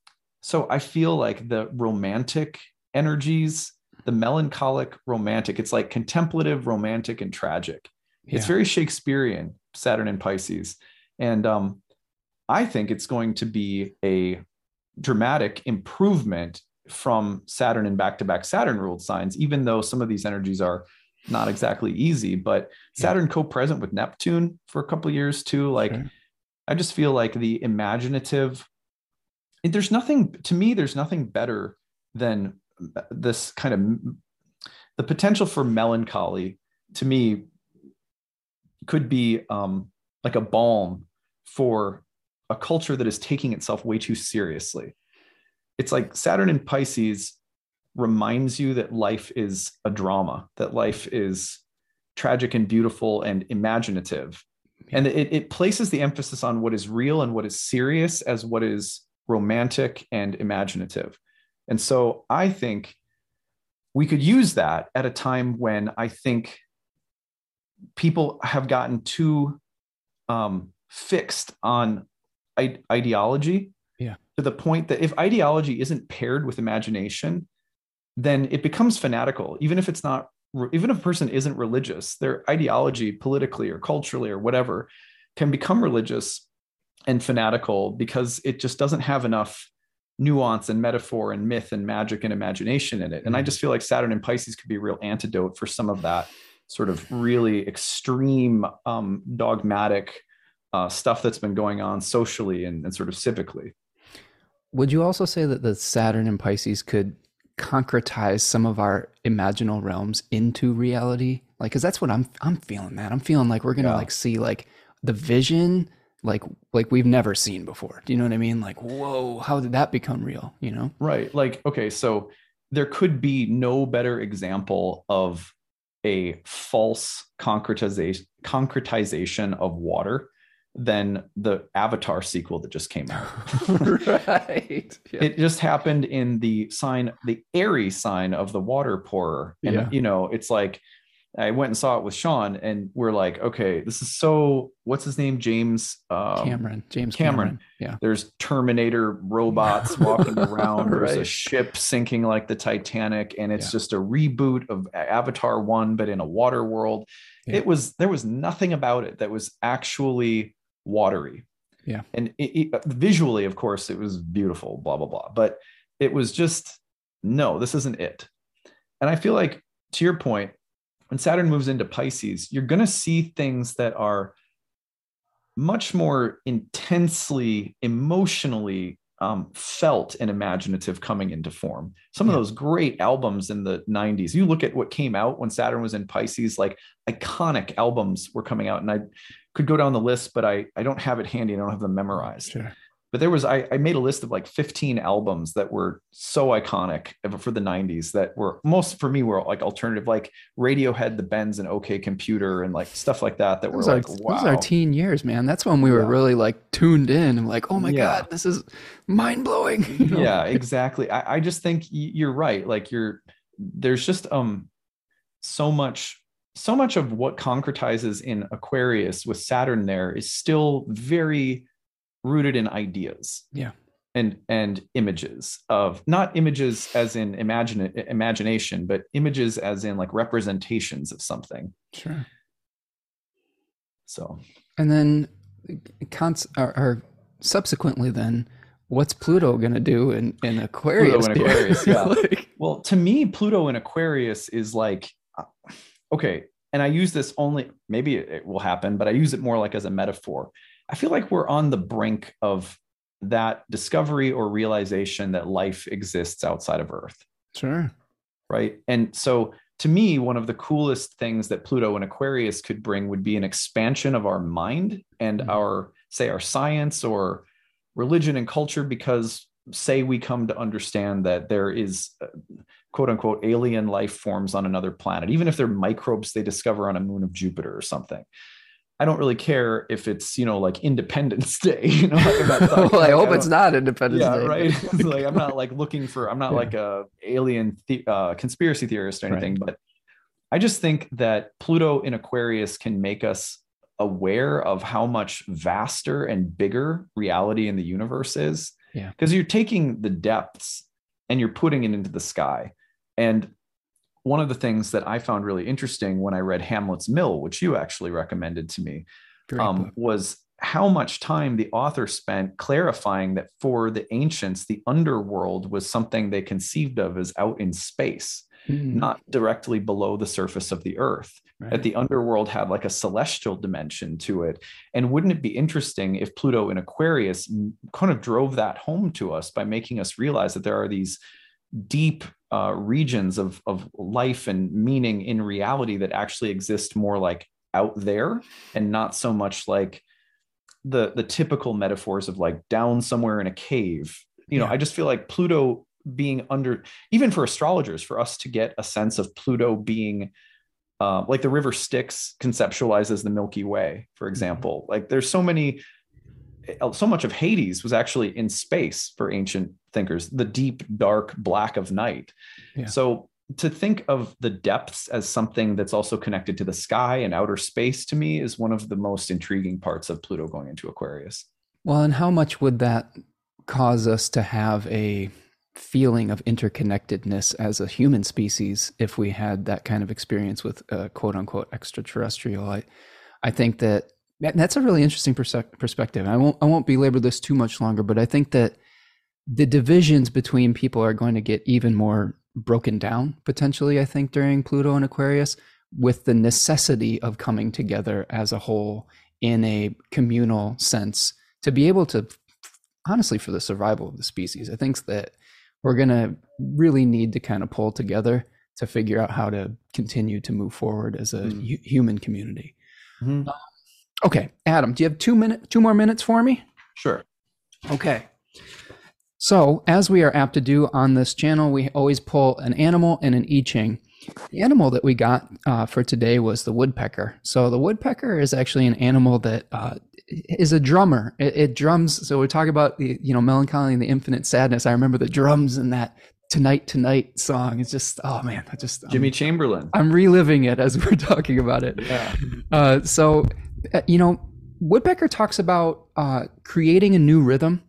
so I feel like the romantic energies, the melancholic romantic, it's like contemplative, romantic, and tragic. Yeah. It's very Shakespearean, Saturn and Pisces. And um, I think it's going to be a dramatic improvement from Saturn and back to back Saturn ruled signs, even though some of these energies are not exactly easy. But Saturn yeah. co present with Neptune for a couple years too. Like. I just feel like the imaginative, there's nothing to me, there's nothing better than this kind of the potential for melancholy to me could be um, like a balm for a culture that is taking itself way too seriously. It's like Saturn in Pisces reminds you that life is a drama, that life is tragic and beautiful and imaginative. And it, it places the emphasis on what is real and what is serious as what is romantic and imaginative. And so I think we could use that at a time when I think people have gotten too um, fixed on ideology yeah. to the point that if ideology isn't paired with imagination, then it becomes fanatical, even if it's not, even if a person isn't religious, their ideology politically or culturally or whatever can become religious and fanatical because it just doesn't have enough nuance and metaphor and myth and magic and imagination in it. And I mm-hmm. just feel like Saturn and Pisces could be a real antidote for some of that sort of really extreme um, dogmatic uh, stuff that's been going on socially and, and sort of civically. Would you also say that the Saturn and Pisces could concretize some of our imaginal realms into reality? Like, cause that's what I'm, I'm feeling, man. I'm feeling like we're going to yeah. like see like the vision, like, like we've never seen before. Do you know what I mean? Like, whoa, how did that become real? You know? Right. Like, okay. So there could be no better example of a false concretization concretization of water than the Avatar sequel that just came out. (laughs) right. Yeah. It just happened in the sign, the airy sign of the water pourer. And, yeah. you know, it's like, I went and saw it with Sean, and we're like, okay, this is so. What's his name? James um, Cameron. James Cameron. Cameron. Yeah. There's Terminator robots (laughs) walking around. right. There's a ship sinking like the Titanic, and it's yeah. just a reboot of Avatar One, but in a water world. Yeah. It was there was nothing about it that was actually watery. Yeah. And it, it, visually, of course, it was beautiful, blah, blah, blah. But it was just, no, this isn't it. And I feel like, to your point, when Saturn moves into Pisces, you're going to see things that are much more intensely, emotionally um, felt and imaginative coming into form. Some yeah. of those great albums in the 90s, you look at what came out when Saturn was in Pisces, like iconic albums were coming out. And I could go down the list, but I, I don't have it handy. I don't have them memorized. Sure but there was I, I made a list of like 15 albums that were so iconic for the 90s that were most for me were like alternative like radiohead the bends and ok computer and like stuff like that that those were like our, wow those are teen years man that's when we were yeah. really like tuned in and like oh my yeah. god this is mind-blowing (laughs) you know? yeah exactly I, I just think you're right like you're there's just um so much so much of what concretizes in aquarius with saturn there is still very rooted in ideas yeah and and images of not images as in imagine imagination but images as in like representations of something sure so and then cons or, or subsequently then what's Pluto going to do in, in Aquarius? Pluto in Aquarius, yeah. (laughs) like, (laughs) well, to me, Pluto in Aquarius is like, uh, okay, and I use this only, maybe it will happen, but I use it more like as a metaphor. I feel like we're on the brink of that discovery or realization that life exists outside of Earth. Sure. Right. And so to me, one of the coolest things that Pluto and Aquarius could bring would be an expansion of our mind and mm-hmm. our, say, our science or religion and culture, because say we come to understand that there is uh, quote unquote alien life forms on another planet, even if they're microbes they discover on a moon of Jupiter or something. I don't really care if it's you know like Independence (laughs) Day. You know, (laughs) well, I hope I it's not Independence yeah, Day. right. (laughs) like I'm not like looking for. I'm not yeah. like a alien the, uh, conspiracy theorist or anything, right. but I just think that Pluto in Aquarius can make us aware of how much vaster and bigger reality in the universe is. Yeah, because you're taking the depths and you're putting it into the sky, and one of the things that I found really interesting when I read Hamlet's Mill, which you actually recommended to me, um, was how much time the author spent clarifying that for the ancients, the underworld was something they conceived of as out in space, mm. not directly below the surface of the earth. Right. That the underworld had like a celestial dimension to it. And wouldn't it be interesting if Pluto in Aquarius kind of drove that home to us by making us realize that there are these deep uh, regions of of life and meaning in reality that actually exist more like out there and not so much like the the typical metaphors of like down somewhere in a cave you know yeah. i just feel like pluto being under even for astrologers for us to get a sense of pluto being uh, like the river styx conceptualizes the milky way for mm-hmm. example mm-hmm. like there's so many Uh, so much of Hades was actually in space for ancient thinkers, the deep, dark black of night. Yeah. So to think of the depths as something that's also connected to the sky and outer space to me is one of the most intriguing parts of Pluto going into Aquarius. Well, and how much would that cause us to have a feeling of interconnectedness as a human species if we had that kind of experience with a quote unquote extraterrestrial? I, I think that that's a really interesting perspective. I won't I won't belabor this too much longer, but I think that the divisions between people are going to get even more broken down potentially. I think during Pluto and Aquarius, with the necessity of coming together as a whole in a communal sense to be able to, honestly, for the survival of the species. I think that we're going to really need to kind of pull together to figure out how to continue to move forward as a mm. human community. Mm-hmm. Okay, Adam, do you have two minute, two more minutes for me? Sure. Okay. So, as we are apt to do on this channel, we always pull an animal and an I Ching. The animal that we got uh, for today was the woodpecker. So, the woodpecker is actually an animal that uh, is a drummer. It, it, drums. So, we talk about the you know melancholy and the infinite sadness. I remember the drums in that "Tonight Tonight" song. It's just oh man, I just Jimmy Chamberlin. I'm reliving it as (laughs) we're talking about it. Yeah. Uh, so you know, Woodpecker talks about uh, creating a new rhythm,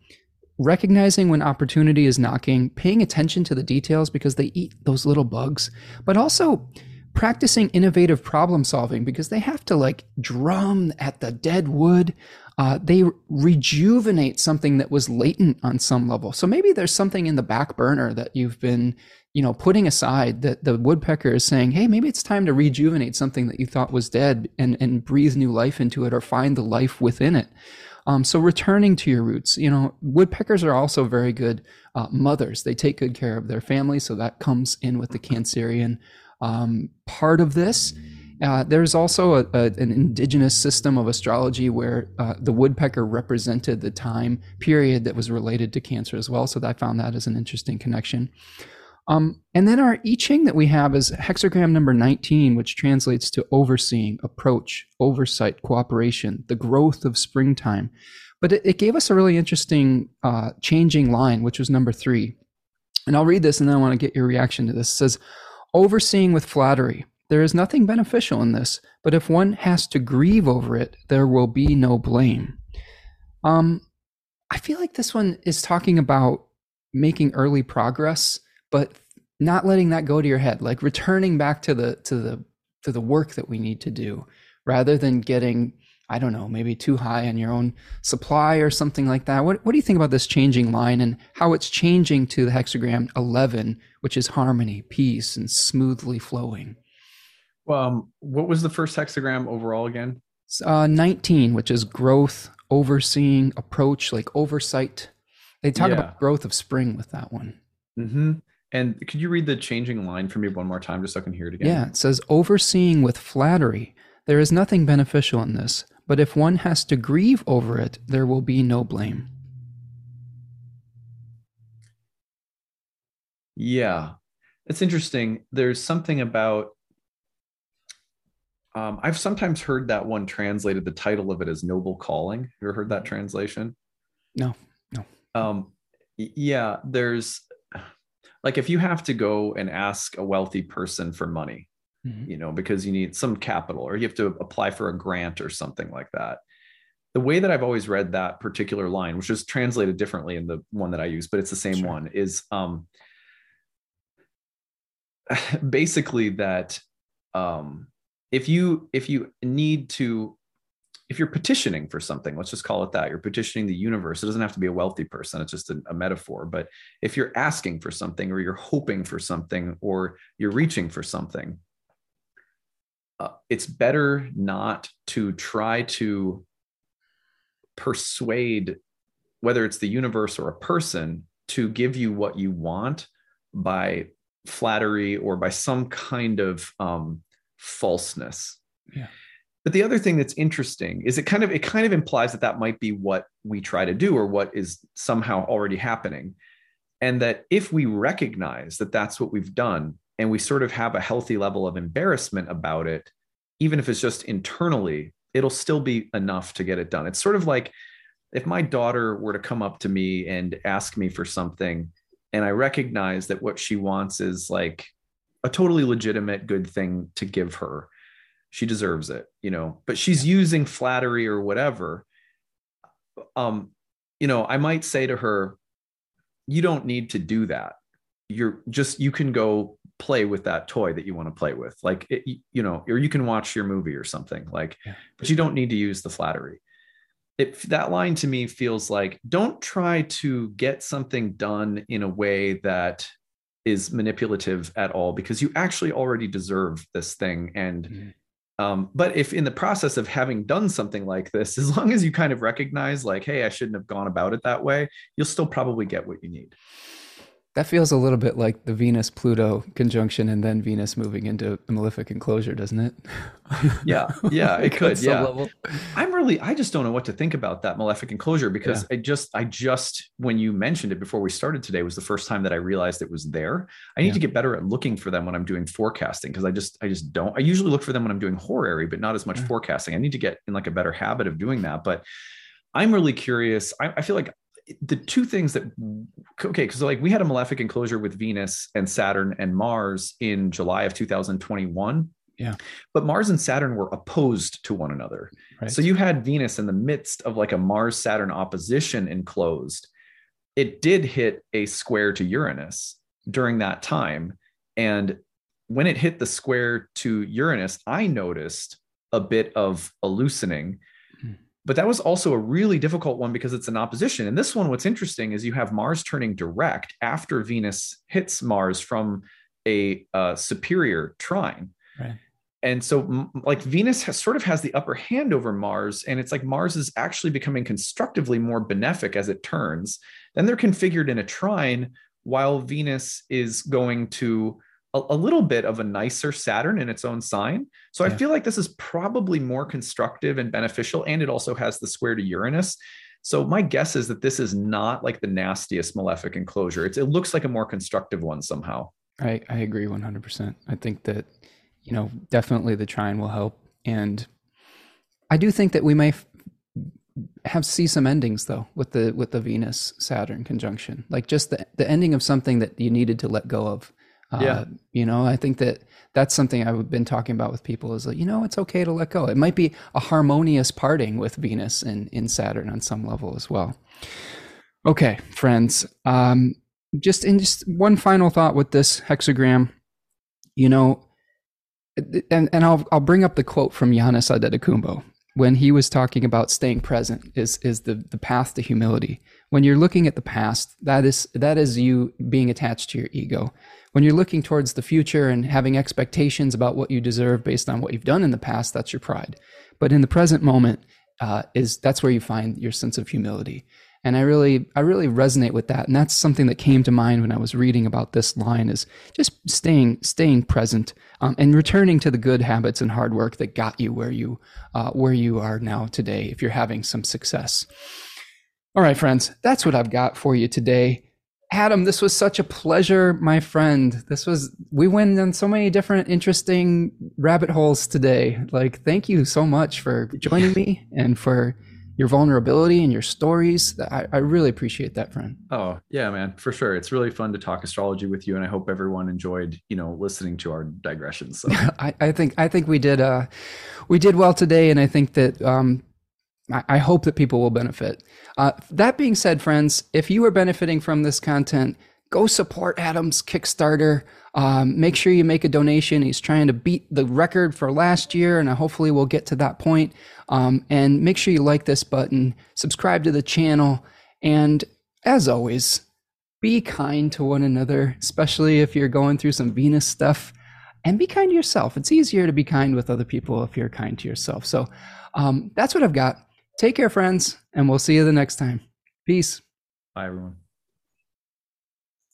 recognizing when opportunity is knocking, paying attention to the details because they eat those little bugs, but also practicing innovative problem solving because they have to like drum at the dead wood. Uh, they rejuvenate something that was latent on some level. So maybe there's something in the back burner that you've been you know, putting aside that the woodpecker is saying, hey, maybe it's time to rejuvenate something that you thought was dead and, and breathe new life into it or find the life within it. Um, so returning to your roots, you know, woodpeckers are also very good uh, mothers. They take good care of their family. So that comes in with the Cancerian um, part of this. Uh, there's also a, a, an indigenous system of astrology where uh, the woodpecker represented the time period that was related to Cancer as well. So I found that as an interesting connection. Um, and then our I Ching that we have is hexagram number 19, which translates to overseeing, approach, oversight, cooperation, the growth of springtime. But it, it gave us a really interesting uh, changing line, which was number three. And I'll read this and then I want to get your reaction to this. It says, overseeing with flattery. There is nothing beneficial in this, but if one has to grieve over it, there will be no blame. Um, I feel like this one is talking about making early progress but not letting that go to your head like returning back to the to the to the work that we need to do rather than getting I don't know, maybe too high on your own supply or something like that. What, what do you think about this changing line and how it's changing to the hexagram 11, which is harmony, peace, and smoothly flowing? Um, what was the first hexagram overall again? Uh, 19, which is growth, overseeing, approach, like oversight. They talk yeah. about growth of spring with that one. Mm-hmm. And could you read the changing line for me one more time just so I can hear it again? Yeah, it says overseeing with flattery. There is nothing beneficial in this, but if one has to grieve over it, there will be no blame. Yeah, it's interesting. There's something about. Um, I've sometimes heard that one translated. The title of it as "Noble Calling." You ever heard that translation? No, no. Um, yeah, there's like if you have to go and ask a wealthy person for money, mm-hmm. you know, because you need some capital or you have to apply for a grant or something like that. The way that I've always read that particular line, which is translated differently in the one that I use, but it's the same sure. one, is um, (sighs) basically that um, if you if you need to if you're petitioning for something, let's just call it that, you're petitioning the universe. It doesn't have to be a wealthy person, it's just a, a, metaphor. But if you're asking for something, or you're hoping for something, or you're reaching for something, uh, it's better not to try to persuade whether it's the universe or a person to give you what you want by flattery or by some kind of um, falseness. Yeah. But the other thing that's interesting is it kind of it kind of implies that that might be what we try to do or what is somehow already happening, and that if we recognize that that's what we've done, and we sort of have a healthy level of embarrassment about it, even if it's just internally, it'll still be enough to get it done. It's sort of like if my daughter were to come up to me and ask me for something, and I recognize that what she wants is like a totally legitimate good thing to give her. She deserves it, you know, but she's using flattery or whatever. Um, you know, I might say to her, you don't need to do that. You're just, you can go play with that toy that you want to play with like it, you know or you can watch your movie or something like yeah. but you don't need to use the flattery it that line to me feels like don't try to get something done in a way that is manipulative at all because you actually already deserve this thing and mm-hmm. um, but if in the process of having done something like this (laughs) as long as you kind of recognize like hey i shouldn't have gone about it that way you'll still probably get what you need that feels a little bit like the Venus Pluto conjunction and then Venus moving into a malefic enclosure, doesn't it? (laughs) yeah, (laughs) yeah, it could. Yeah, level. I'm really, I just don't know what to think about that malefic enclosure because yeah. I just, I just, when you mentioned it before we started today, was the first time that I realized it was there. I need yeah. to get better at looking for them when I'm doing forecasting because I just, I just don't. I usually look for them when I'm doing horary, but not as much yeah. forecasting. I need to get in like a better habit of doing that, but. I'm really curious. I, I, feel like the two things that okay because like we had a malefic enclosure with venus and saturn and mars in july of 2021 yeah. But mars and saturn were opposed to one another. Right. so you had venus in the midst of like a mars saturn opposition enclosed. It did hit a square to uranus during that time. And when it hit the square to uranus i noticed a bit of a loosening but that was also a really difficult one because it's an opposition. And this one, what's interesting is you have Mars turning direct after Venus hits Mars from a uh, superior trine. Right. And so, like Venus has sort of has the upper hand over Mars, and it's like Mars is actually becoming constructively more benefic as it turns. Then they're configured in a trine, while Venus is going to a, a, little bit of a nicer Saturn in its own sign. So yeah. I feel like this is probably more constructive and beneficial. And it also has the square to Uranus. So my guess is that this is not like the nastiest malefic enclosure. It's, it looks like a more constructive one somehow. I, I agree 100%. I think that, you know, definitely the trine will help. And I do think that we may f- have see some endings though with the with the Venus Saturn conjunction. Like just the the ending of something that you needed to let go of yeah. Uh, you know, I think that that's something I've been talking about with people is like, you know, it's okay to let go. It might be a harmonious parting with Venus and in Saturn on some level as well. Okay, friends. Um, just in just one final thought with this hexagram, you know, and, and I'll, I'll bring up the quote from Giannis Antetokounmpo when he was talking about staying present is is the the path to humility. When you're looking at the past, that is that is you being attached to your ego. When you're looking towards the future and having expectations about what you deserve based on what you've done in the past, that's your pride. But in the present moment, uh, is that's where you find your sense of humility. And I really, I really resonate with that. And that's something that came to mind when I was reading about this line is just staying, staying present um, and returning to the good habits and hard work that got you where you, uh, where you are now today. If you're having some success. All right, friends, that's what I've got for you today. Adam, this was such a pleasure, my friend. This was, we went on so many different interesting rabbit holes today. Like, thank you so much for joining me and for your vulnerability and your stories. I, I really appreciate that, friend. Oh, yeah, man, for sure. It's really fun to talk astrology with you. And I hope everyone enjoyed, you know, listening to our digressions. So. (laughs) I, I think, I think we did, uh, we did well today. And I think that, um, I hope that people will benefit. Uh, that being said, friends, if you are benefiting from this content, go support Adam's Kickstarter. Um, make sure you make a donation. He's trying to beat the record for last year, and hopefully we'll get to that point. Um, and make sure you like this button, subscribe to the channel, and as always, be kind to one another, especially if you're going through some Venus stuff. And be kind to yourself. It's easier to be kind with other people if you're kind to yourself. So um, that's what I've got. Take care, friends, and we'll see you the next time. Peace. Bye, everyone.